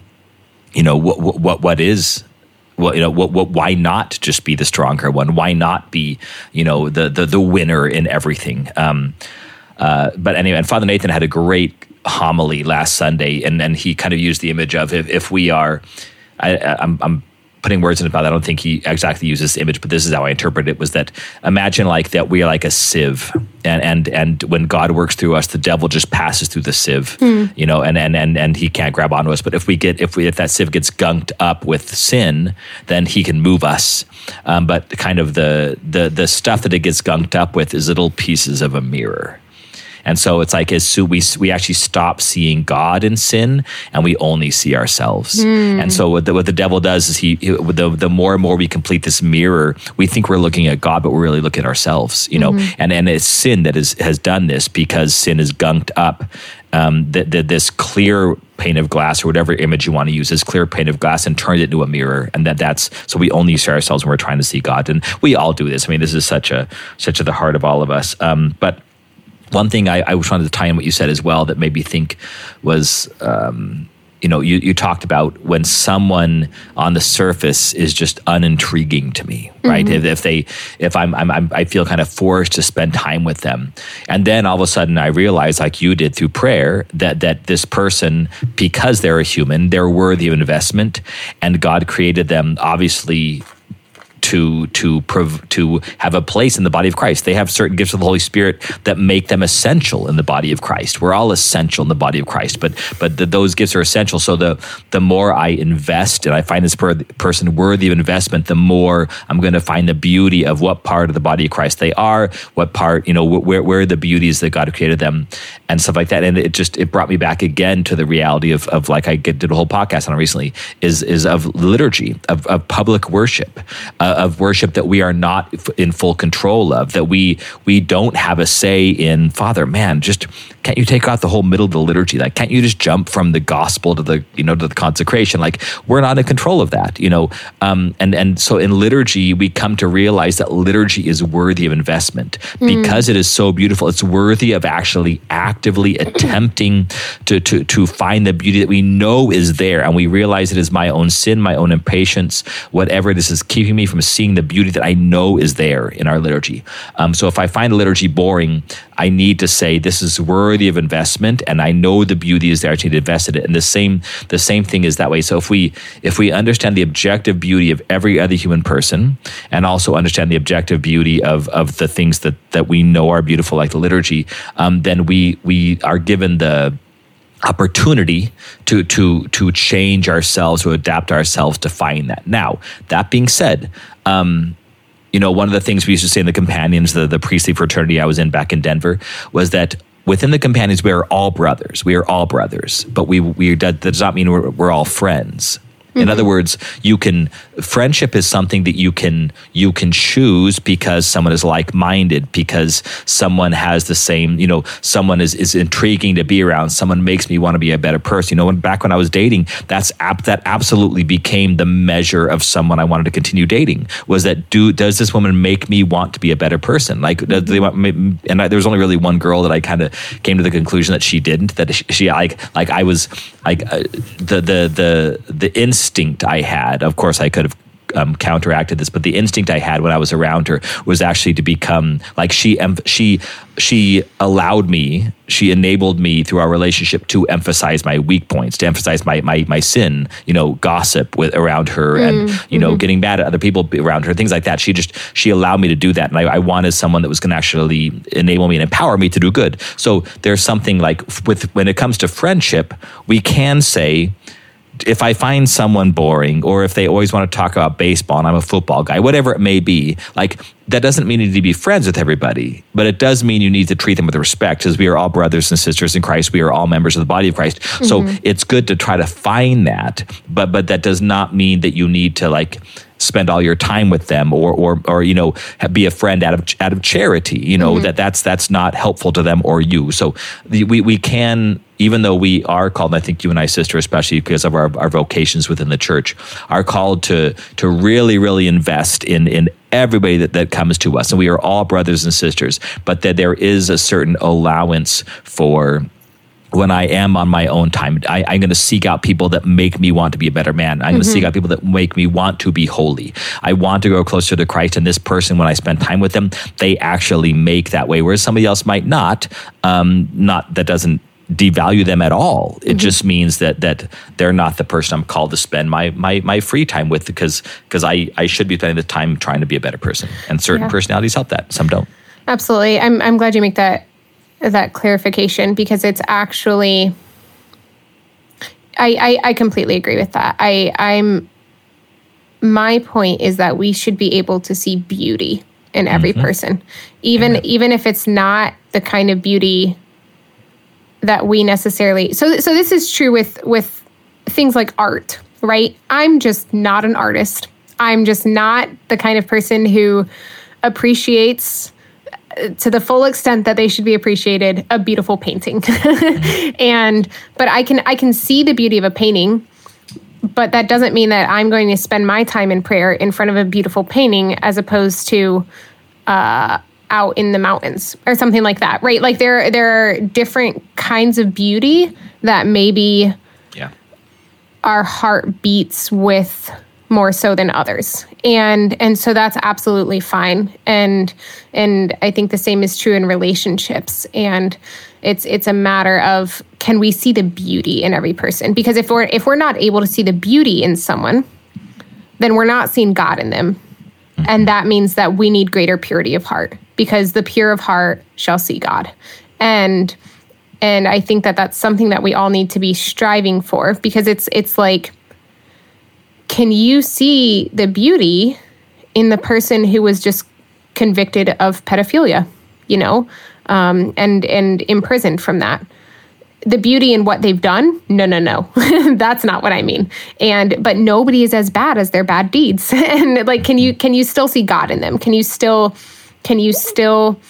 you know what what what is well, you know, what, what, why not just be the stronger one? Why not be, you know, the the, the winner in everything? Um, uh, but anyway, and Father Nathan had a great homily last Sunday, and and he kind of used the image of if, if we are, I, I'm, I'm putting words in his mouth. I don't think he exactly uses this image, but this is how I interpret it: was that imagine like that we are like a sieve, and and and when God works through us, the devil just passes through the sieve, mm. you know, and and and and he can't grab onto us. But if we get if we if that sieve gets gunked up with sin, then he can move us. Um, but kind of the the the stuff that it gets gunked up with is little pieces of a mirror. And so it's like as so we we actually stop seeing God in sin and we only see ourselves. Mm. And so what the, what the devil does is he, he, the the more and more we complete this mirror, we think we're looking at God, but we're really looking at ourselves. You know, mm-hmm. and and it's sin that is has done this because sin is gunked up um, th- th- this clear pane of glass or whatever image you want to use, this clear pane of glass, and turned it into a mirror. And that that's so we only see ourselves when we're trying to see God, and we all do this. I mean, this is such a such at the heart of all of us. Um, but one thing I, I was trying to tie in what you said as well that made me think was. Um, you know, you, you talked about when someone on the surface is just unintriguing to me, right? Mm-hmm. If, if they, if I'm, I'm, I'm, I feel kind of forced to spend time with them, and then all of a sudden I realize, like you did through prayer, that that this person, because they're a human, they're worthy of investment, and God created them obviously to to prov- to have a place in the body of Christ. They have certain gifts of the Holy Spirit that make them essential in the body of Christ. We're all essential in the body of Christ, but but the, those gifts are essential. So the the more I invest and I find this per- person worthy of investment, the more I'm going to find the beauty of what part of the body of Christ they are, what part you know wh- where where the beauties that God created them, and stuff like that. And it just it brought me back again to the reality of of like I did a whole podcast on recently is is of liturgy of, of public worship. Uh, of worship that we are not in full control of, that we we don't have a say in. Father, man, just can't you take out the whole middle of the liturgy? Like, can't you just jump from the gospel to the you know to the consecration? Like, we're not in control of that, you know. Um, and and so in liturgy, we come to realize that liturgy is worthy of investment because it is so beautiful. It's worthy of actually actively attempting to to to find the beauty that we know is there, and we realize it is my own sin, my own impatience, whatever this is keeping me from seeing the beauty that I know is there in our liturgy. Um, so if I find liturgy boring, I need to say this is worthy of investment, and I know the beauty is there. I need to invest in it. And the same the same thing is that way. So if we if we understand the objective beauty of every other human person, and also understand the objective beauty of of the things that that we know are beautiful, like the liturgy, um, then we we are given the opportunity to to to change ourselves to adapt ourselves to find that. Now that being said um you know one of the things we used to say in the companions the, the priestly fraternity i was in back in denver was that within the companions we are all brothers. We are all brothers but we we that does not mean we're, we're all friends in other words, you can friendship is something that you can you can choose because someone is like minded, because someone has the same, you know, someone is, is intriguing to be around, someone makes me want to be a better person. You know, when back when I was dating, that's ab- that absolutely became the measure of someone I wanted to continue dating. Was that do does this woman make me want to be a better person? Like does they want me, and I, there was only really one girl that I kind of came to the conclusion that she didn't. That she, she like like I was like uh, the the the the instinct I had. Of course, I could have um, counteracted this, but the instinct I had when I was around her was actually to become like she. Em- she she allowed me. She enabled me through our relationship to emphasize my weak points, to emphasize my my my sin. You know, gossip with around her, and you know, getting mad at other people around her, things like that. She just she allowed me to do that, and I, I wanted someone that was going to actually enable me and empower me to do good. So there's something like with when it comes to friendship, we can say if I find someone boring or if they always want to talk about baseball and I'm a football guy, whatever it may be, like that doesn't mean you need to be friends with everybody, but it does mean you need to treat them with respect because we are all brothers and sisters in Christ. We are all members of the body of Christ. So mm-hmm. it's good to try to find that, but but that does not mean that you need to like spend all your time with them or or or you know be a friend out of out of charity you know mm-hmm. that that's that's not helpful to them or you so the, we we can even though we are called and i think you and i sister especially because of our, our vocations within the church are called to to really really invest in in everybody that, that comes to us and we are all brothers and sisters but that there is a certain allowance for when I am on my own time, I, I'm going to seek out people that make me want to be a better man. I'm going to seek out people that make me want to be holy. I want to go closer to Christ. And this person, when I spend time with them, they actually make that way, whereas somebody else might not. Um, not that doesn't devalue them at all. It mm-hmm. just means that that they're not the person I'm called to spend my my my free time with because because I I should be spending the time trying to be a better person. And certain Yeah. personalities help that. Some don't. Absolutely. I'm I'm glad you make that that clarification because it's actually I, I, I completely agree with that. I I'm my point is that we should be able to see beauty in every mm-hmm. person. Even even if it's not the kind of beauty that we necessarily so so this is true with with things like art, right? I'm just not an artist. I'm just not the kind of person who appreciates to the full extent that they should be appreciated, a beautiful painting. (laughs) and but I can I can see the beauty of a painting, but that doesn't mean that I'm going to spend my time in prayer in front of a beautiful painting as opposed to uh, out in the mountains or something like that, right? Like there there are different kinds of beauty that maybe Yeah. our heart beats with more so than others. And and so that's absolutely fine. And and i think the same is true in relationships. And it's it's a matter of can we see the beauty in every person? Because if we're if we're not able to see the beauty in someone then we're not seeing god in them and that means that we need greater purity of heart because the pure of heart shall see god. And and i think that that's something that we all need to be striving for because it's it's like can you see the beauty in the person who was just convicted of pedophilia you know um, and and imprisoned from that the beauty in what they've done? No no no. (laughs) That's not what i mean. And but nobody is as bad as their bad deeds. (laughs) And like can you can you still see god in them? Can you still can you still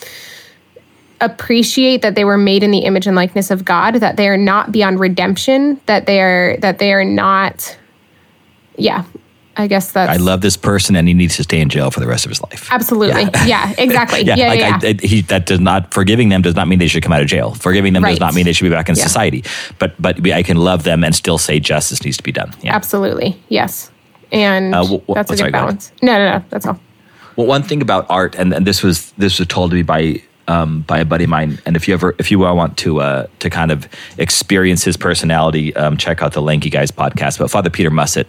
appreciate that they were made in the image and likeness of god that they are not beyond redemption that they are that they are not yeah i guess that's I love this person and he needs to stay in jail for the rest of his life. absolutely yeah, exactly (laughs) yeah yeah, like yeah. I, I, he, that does not forgiving them does not mean they should come out of jail. Forgiving them does not mean they should be back in Yeah. society. But but I can love them and still say justice needs to be done. Yeah. absolutely yes and Uh, wh- wh- that's a sorry, good go balance no no no that's all Well, one thing about art, and, and this was this was told to me by um, by a buddy of mine, and if you ever if you want to uh, to kind of experience his personality, um, check out the Lanky Guys podcast. But Father Peter Mussett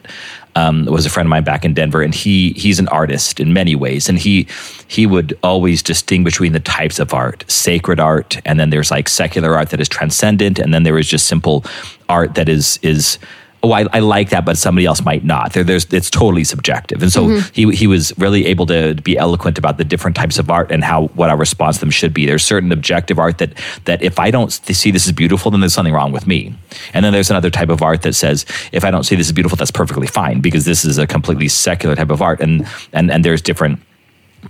um, was a friend of mine back in Denver, and he he's an artist in many ways, and he he would always distinguish between the types of art: sacred art, and then there's like secular art that is transcendent, and then there is just simple art that is is oh, I, I like that, but somebody else might not. There, there's, it's totally subjective. And so he, he was really able to be eloquent about the different types of art and how, what our response to them should be. There's certain objective art that, that if I don't see this is beautiful, then there's something wrong with me. And then there's another type of art that says, if I don't see this is beautiful, that's perfectly fine because this is a completely secular type of art. And, and, and there's different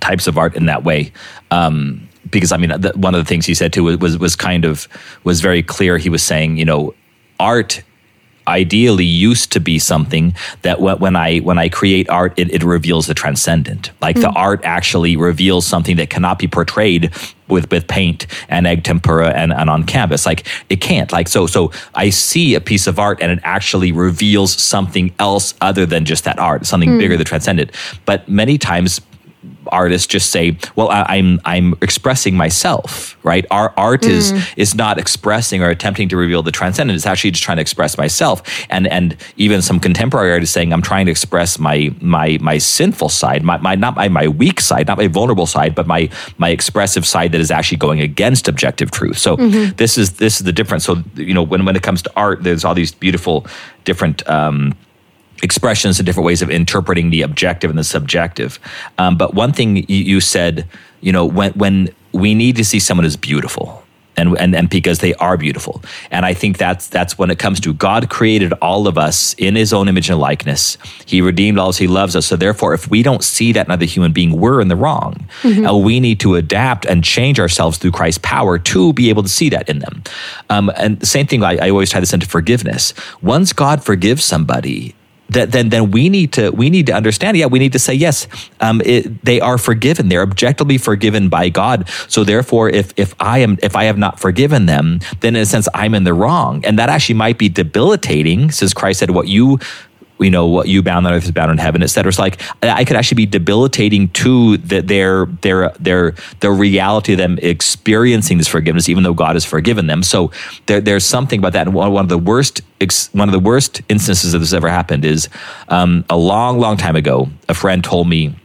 types of art in that way. Um, because I mean, one of the things he said too was, was was kind of was very clear. He was saying, you know, art ideally used to be something that when I when I create art, it, it reveals the transcendent. Like the mm. art actually reveals something that cannot be portrayed with with paint and egg tempera and, and on canvas. Like it can't. Like so so I see a piece of art and it actually reveals something else other than just that art, something hmm. bigger than transcendent. But many times artists just say, "Well, I, I'm I'm expressing myself." Right? Our art is is not expressing or attempting to reveal the transcendent. It's actually just trying to express myself. And and even some contemporary artists saying, "I'm trying to express my my my sinful side, my, my not my my weak side, not my vulnerable side, but my my expressive side that is actually going against objective truth." So this is this is the difference. So you know, when when it comes to art, there's all these beautiful different. Um, expressions and different ways of interpreting the objective and the subjective. Um, but one thing you, you said, you know, when when we need to see someone as beautiful. And, and, and because they are beautiful. And I think that's that's when it comes to God created all of us in his own image and likeness. He redeemed all us, he loves us. So therefore, if we don't see that in another human being, we're in the wrong. And we need to adapt and change ourselves through Christ's power to be able to see that in them. Um, and the same thing, I, I always tie this into forgiveness. Once God forgives somebody, that then then we need to we need to understand. Yeah, we need to say yes. Um, it, they are forgiven. They're objectively forgiven by God. So therefore, if if I am if I have not forgiven them, then in a sense I'm in the wrong, and that actually might be debilitating. Since Christ said, "What you." You know what you bound on earth is bound in heaven, etc. It's like I could actually be debilitating to the, their their their the reality of them experiencing this forgiveness, even though God has forgiven them. So there, there's something about that. And one, of the worst one of the worst instances of this ever happened is um, a long, long time ago. A friend told me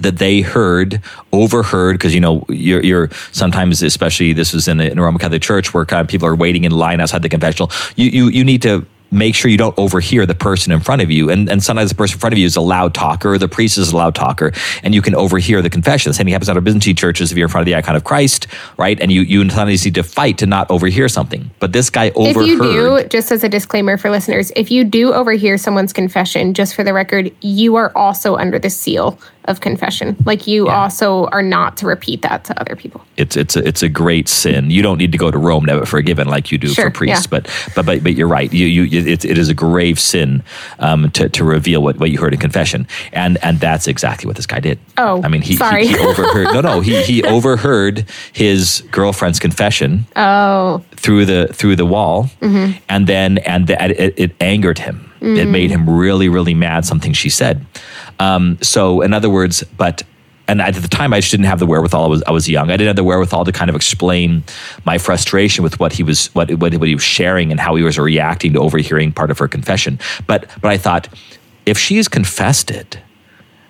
that they heard, overheard, because you know you're, you're sometimes, especially this was in a, in Roman Catholic church where kind of people are waiting in line outside the confessional. You you you need to make sure you don't overhear the person in front of you. And, and sometimes the person in front of you is a loud talker, or the priest is a loud talker, and you can overhear the confession. The same thing happens at our Byzantine churches if you're in front of the icon of Christ, right? And you, you sometimes need to fight to not overhear something. But this guy overheard. If you do, just as a disclaimer for listeners, if you do overhear someone's confession, just for the record, you are also under the seal of confession. Like you Yeah. also are not to repeat that to other people. it's it's a, it's a great sin. You don't need to go to Rome to have it forgiven like you do Sure, for priests, yeah. but, but but but you're right. You you it, it is a grave sin um, to to reveal what, what you heard in confession, and and that's exactly what this guy did. Oh, I mean he sorry. he, he overheard no no he he (laughs) overheard his girlfriend's confession Oh, through the through the wall, Mm-hmm. and then and the, it, it angered him. It made him really really mad. Something she said. Um, so in other words, but and at the time I just didn't have the wherewithal. I was I was young. I didn't have the wherewithal to kind of explain my frustration with what he was what what, what he was sharing and how he was reacting to overhearing part of her confession. But but I thought if she's confessed it,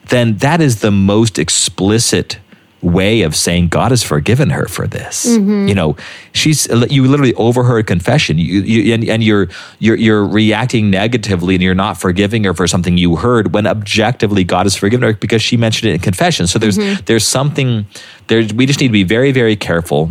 then that is the most explicit way of saying God has forgiven her for this. Mm-hmm. You know, she's you literally overheard confession, you, you and, and you're you're you're reacting negatively, and you're not forgiving her for something you heard when objectively God has forgiven her because she mentioned it in confession. So there's mm-hmm. there's something there. We just need to be very very careful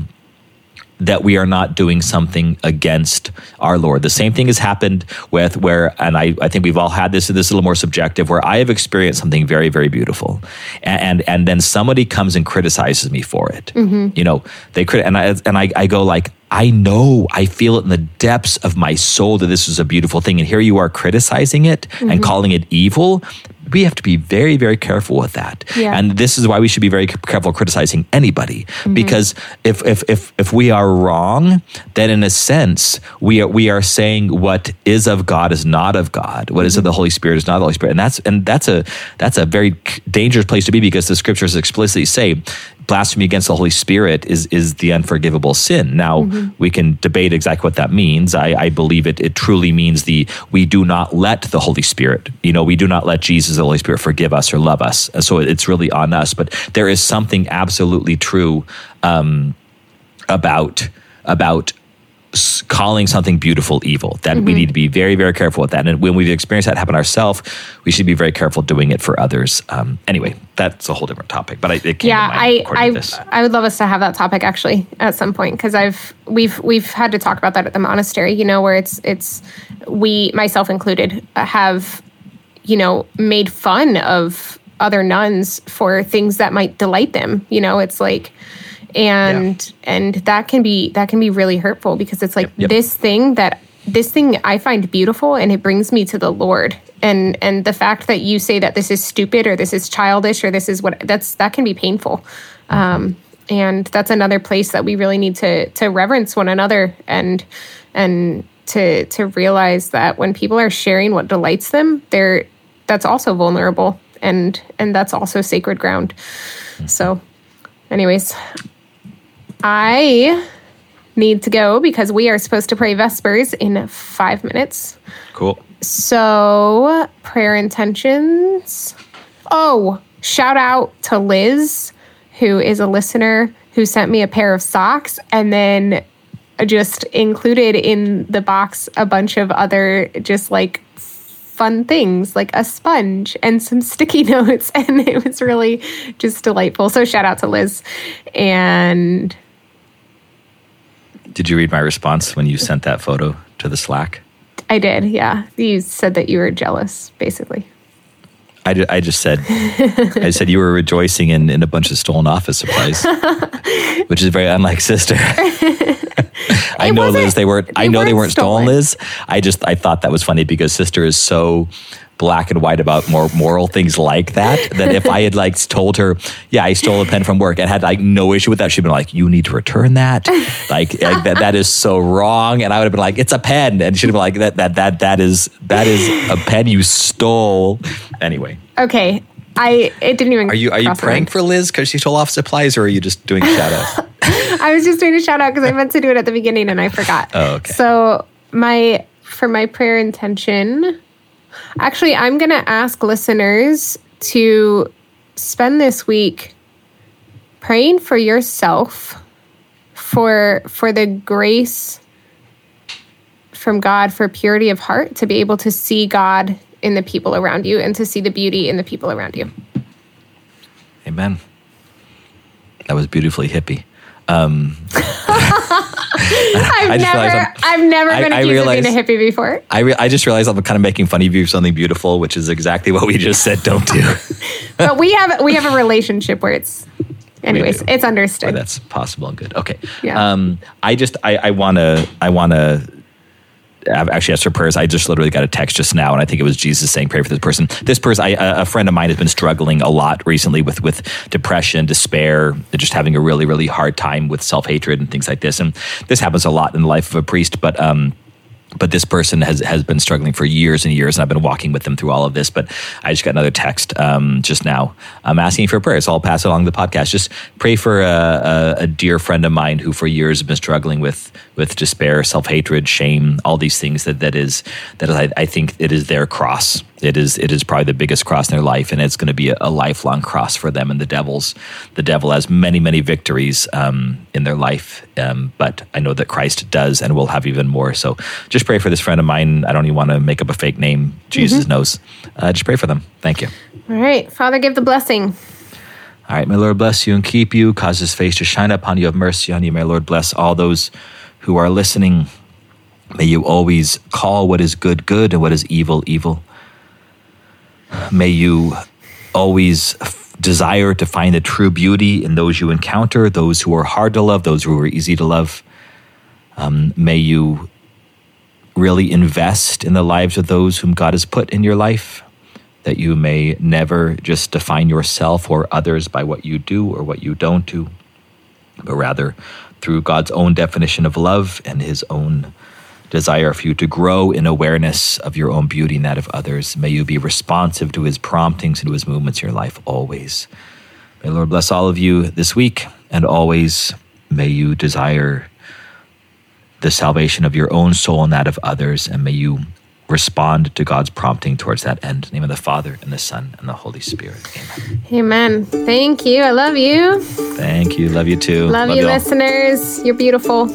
that we are not doing something against our Lord. The same thing has happened with where, and I, I think we've all had this, this is a little more subjective, where I have experienced something very, very beautiful. And, and, and then somebody comes and criticizes me for it. Mm-hmm. You know, they crit, and I, and I, I go like, I know, I feel it in the depths of my soul that this is a beautiful thing. And here you are criticizing it and mm-hmm. calling it evil. We have to be very, very careful with that. Yeah. And this is why we should be very careful criticizing anybody. Mm-hmm. Because if, if if if we are wrong then in a sense we are we are saying what is of God is not of God. What is mm-hmm. of the Holy Spirit is not of the Holy Spirit. And that's and that's a that's a very dangerous place to be because the scriptures explicitly say blasphemy against the Holy Spirit is is the unforgivable sin. Now we can debate exactly what that means. I, I believe it it truly means the we do not let the Holy Spirit you know we do not let Jesus the Holy Spirit forgive us or love us. And so it's really on us. But there is something absolutely true um, about about calling something beautiful evil that we need to be very very careful with that and when we've experienced that happen ourselves we should be very careful doing it for others um, anyway that's a whole different topic but I, it came yeah. I I to this I would love us to have that topic actually at some point because I've we've we've had to talk about that at the monastery. You know, where it's it's we myself included have you know made fun of other nuns for things that might delight them. You know, it's like and and that can be that can be really hurtful because it's like yep. this thing that this thing I find beautiful and it brings me to the Lord. And and the fact that you say that this is stupid or this is childish or this is what that's that can be painful. Um, and that's another place that we really need to to reverence one another and and to to realize that when people are sharing what delights them, they're that's also vulnerable and and that's also sacred ground. So anyways, I need to go because we are supposed to pray Vespers in five minutes. cool So, prayer intentions. Oh, shout out to Liz, who is a listener who sent me a pair of socks and then just included in the box a bunch of other just like fun things like a sponge and some sticky (laughs) notes and it was really just delightful. So shout out to Liz. And did you read my response when you sent that photo to the slack I did, yeah. You said that you were jealous basically. I, I just said (laughs) I said you were rejoicing in, in a bunch of stolen office supplies, (laughs) which is very unlike sister. (laughs) I know Liz, they weren't. I know they weren't weren't stolen, stolen. Liz. I just I thought that was funny because sister is so black and white about more moral things like that. That if I had like told her, yeah, I stole a pen from work and had like no issue with that, she'd been like, you need to return that. Like, like that that is so wrong. And I would have been like, it's a pen, and she'd have been like, that that that that is that is a pen you stole. Anyway. Okay. I it didn't even Are you are you cross praying for Liz because she stole off supplies, or are you just doing a shout out? (laughs) I was just doing a shout out because I meant to do it at the beginning and I forgot. Oh, okay. So my for my prayer intention, actually, I'm gonna ask listeners to spend this week praying for yourself for for the grace from God for purity of heart to be able to see God in the people around you and to see the beauty in the people around you. Amen. That was beautifully hippie. Um, (laughs) I've I never, I've never I- been I accused of being a hippie before. I, re- I just realized I'm kind of making fun of you for something beautiful, which is exactly what we just said don't do. (laughs) But we have we have a relationship where it's, anyways, it's understood. that's possible and good. Okay. Yeah. Um, I just I, I wanna I wanna I've actually asked for prayers. I just literally got a text just now, and I think it was Jesus saying, "Pray for this person." This person, I, a friend of mine, has been struggling a lot recently with with depression, despair, just having a really really hard time with self hatred and things like this. And this happens a lot in the life of a priest, but. Um, but this person has has been struggling for years and years, and I've been walking with them through all of this. But I just got another text um, just now. I'm asking for prayers. So I'll pass along the podcast. Just pray for a, a, a dear friend of mine who, for years, has been struggling with with despair, self hatred, shame, all these things. That that is that is, I, I think it is their cross. It is it is probably the biggest cross in their life, and it's going to be a, a lifelong cross for them. And the devil's the devil has many many victories um, in their life, um, but I know that Christ does, and will have even more. So just pray for this friend of mine. I don't even want to make up a fake name. Jesus knows. Uh, just pray for them. Thank you. All right, Father, give the blessing. All right, may Lord bless you and keep you, cause his face to shine upon you, have mercy on you. May Lord bless all those who are listening. May you always call what is good, good, and what is evil, evil. May you always f- desire to find the true beauty in those you encounter, those who are hard to love, those who are easy to love. Um, may you really invest in the lives of those whom God has put in your life that you may never just define yourself or others by what you do or what you don't do, but rather through God's own definition of love and his own desire for you to grow in awareness of your own beauty and that of others. May you be responsive to his promptings and to his movements in your life always. May the Lord bless all of you this week and always. May you desire the salvation of your own soul and that of others, and may you respond to God's prompting towards that end. name of the Father, and the Son, and the Holy Spirit. Amen. Amen. Thank you. I love you. Thank you. Love you too. Love, love you, y'all. listeners. You're beautiful.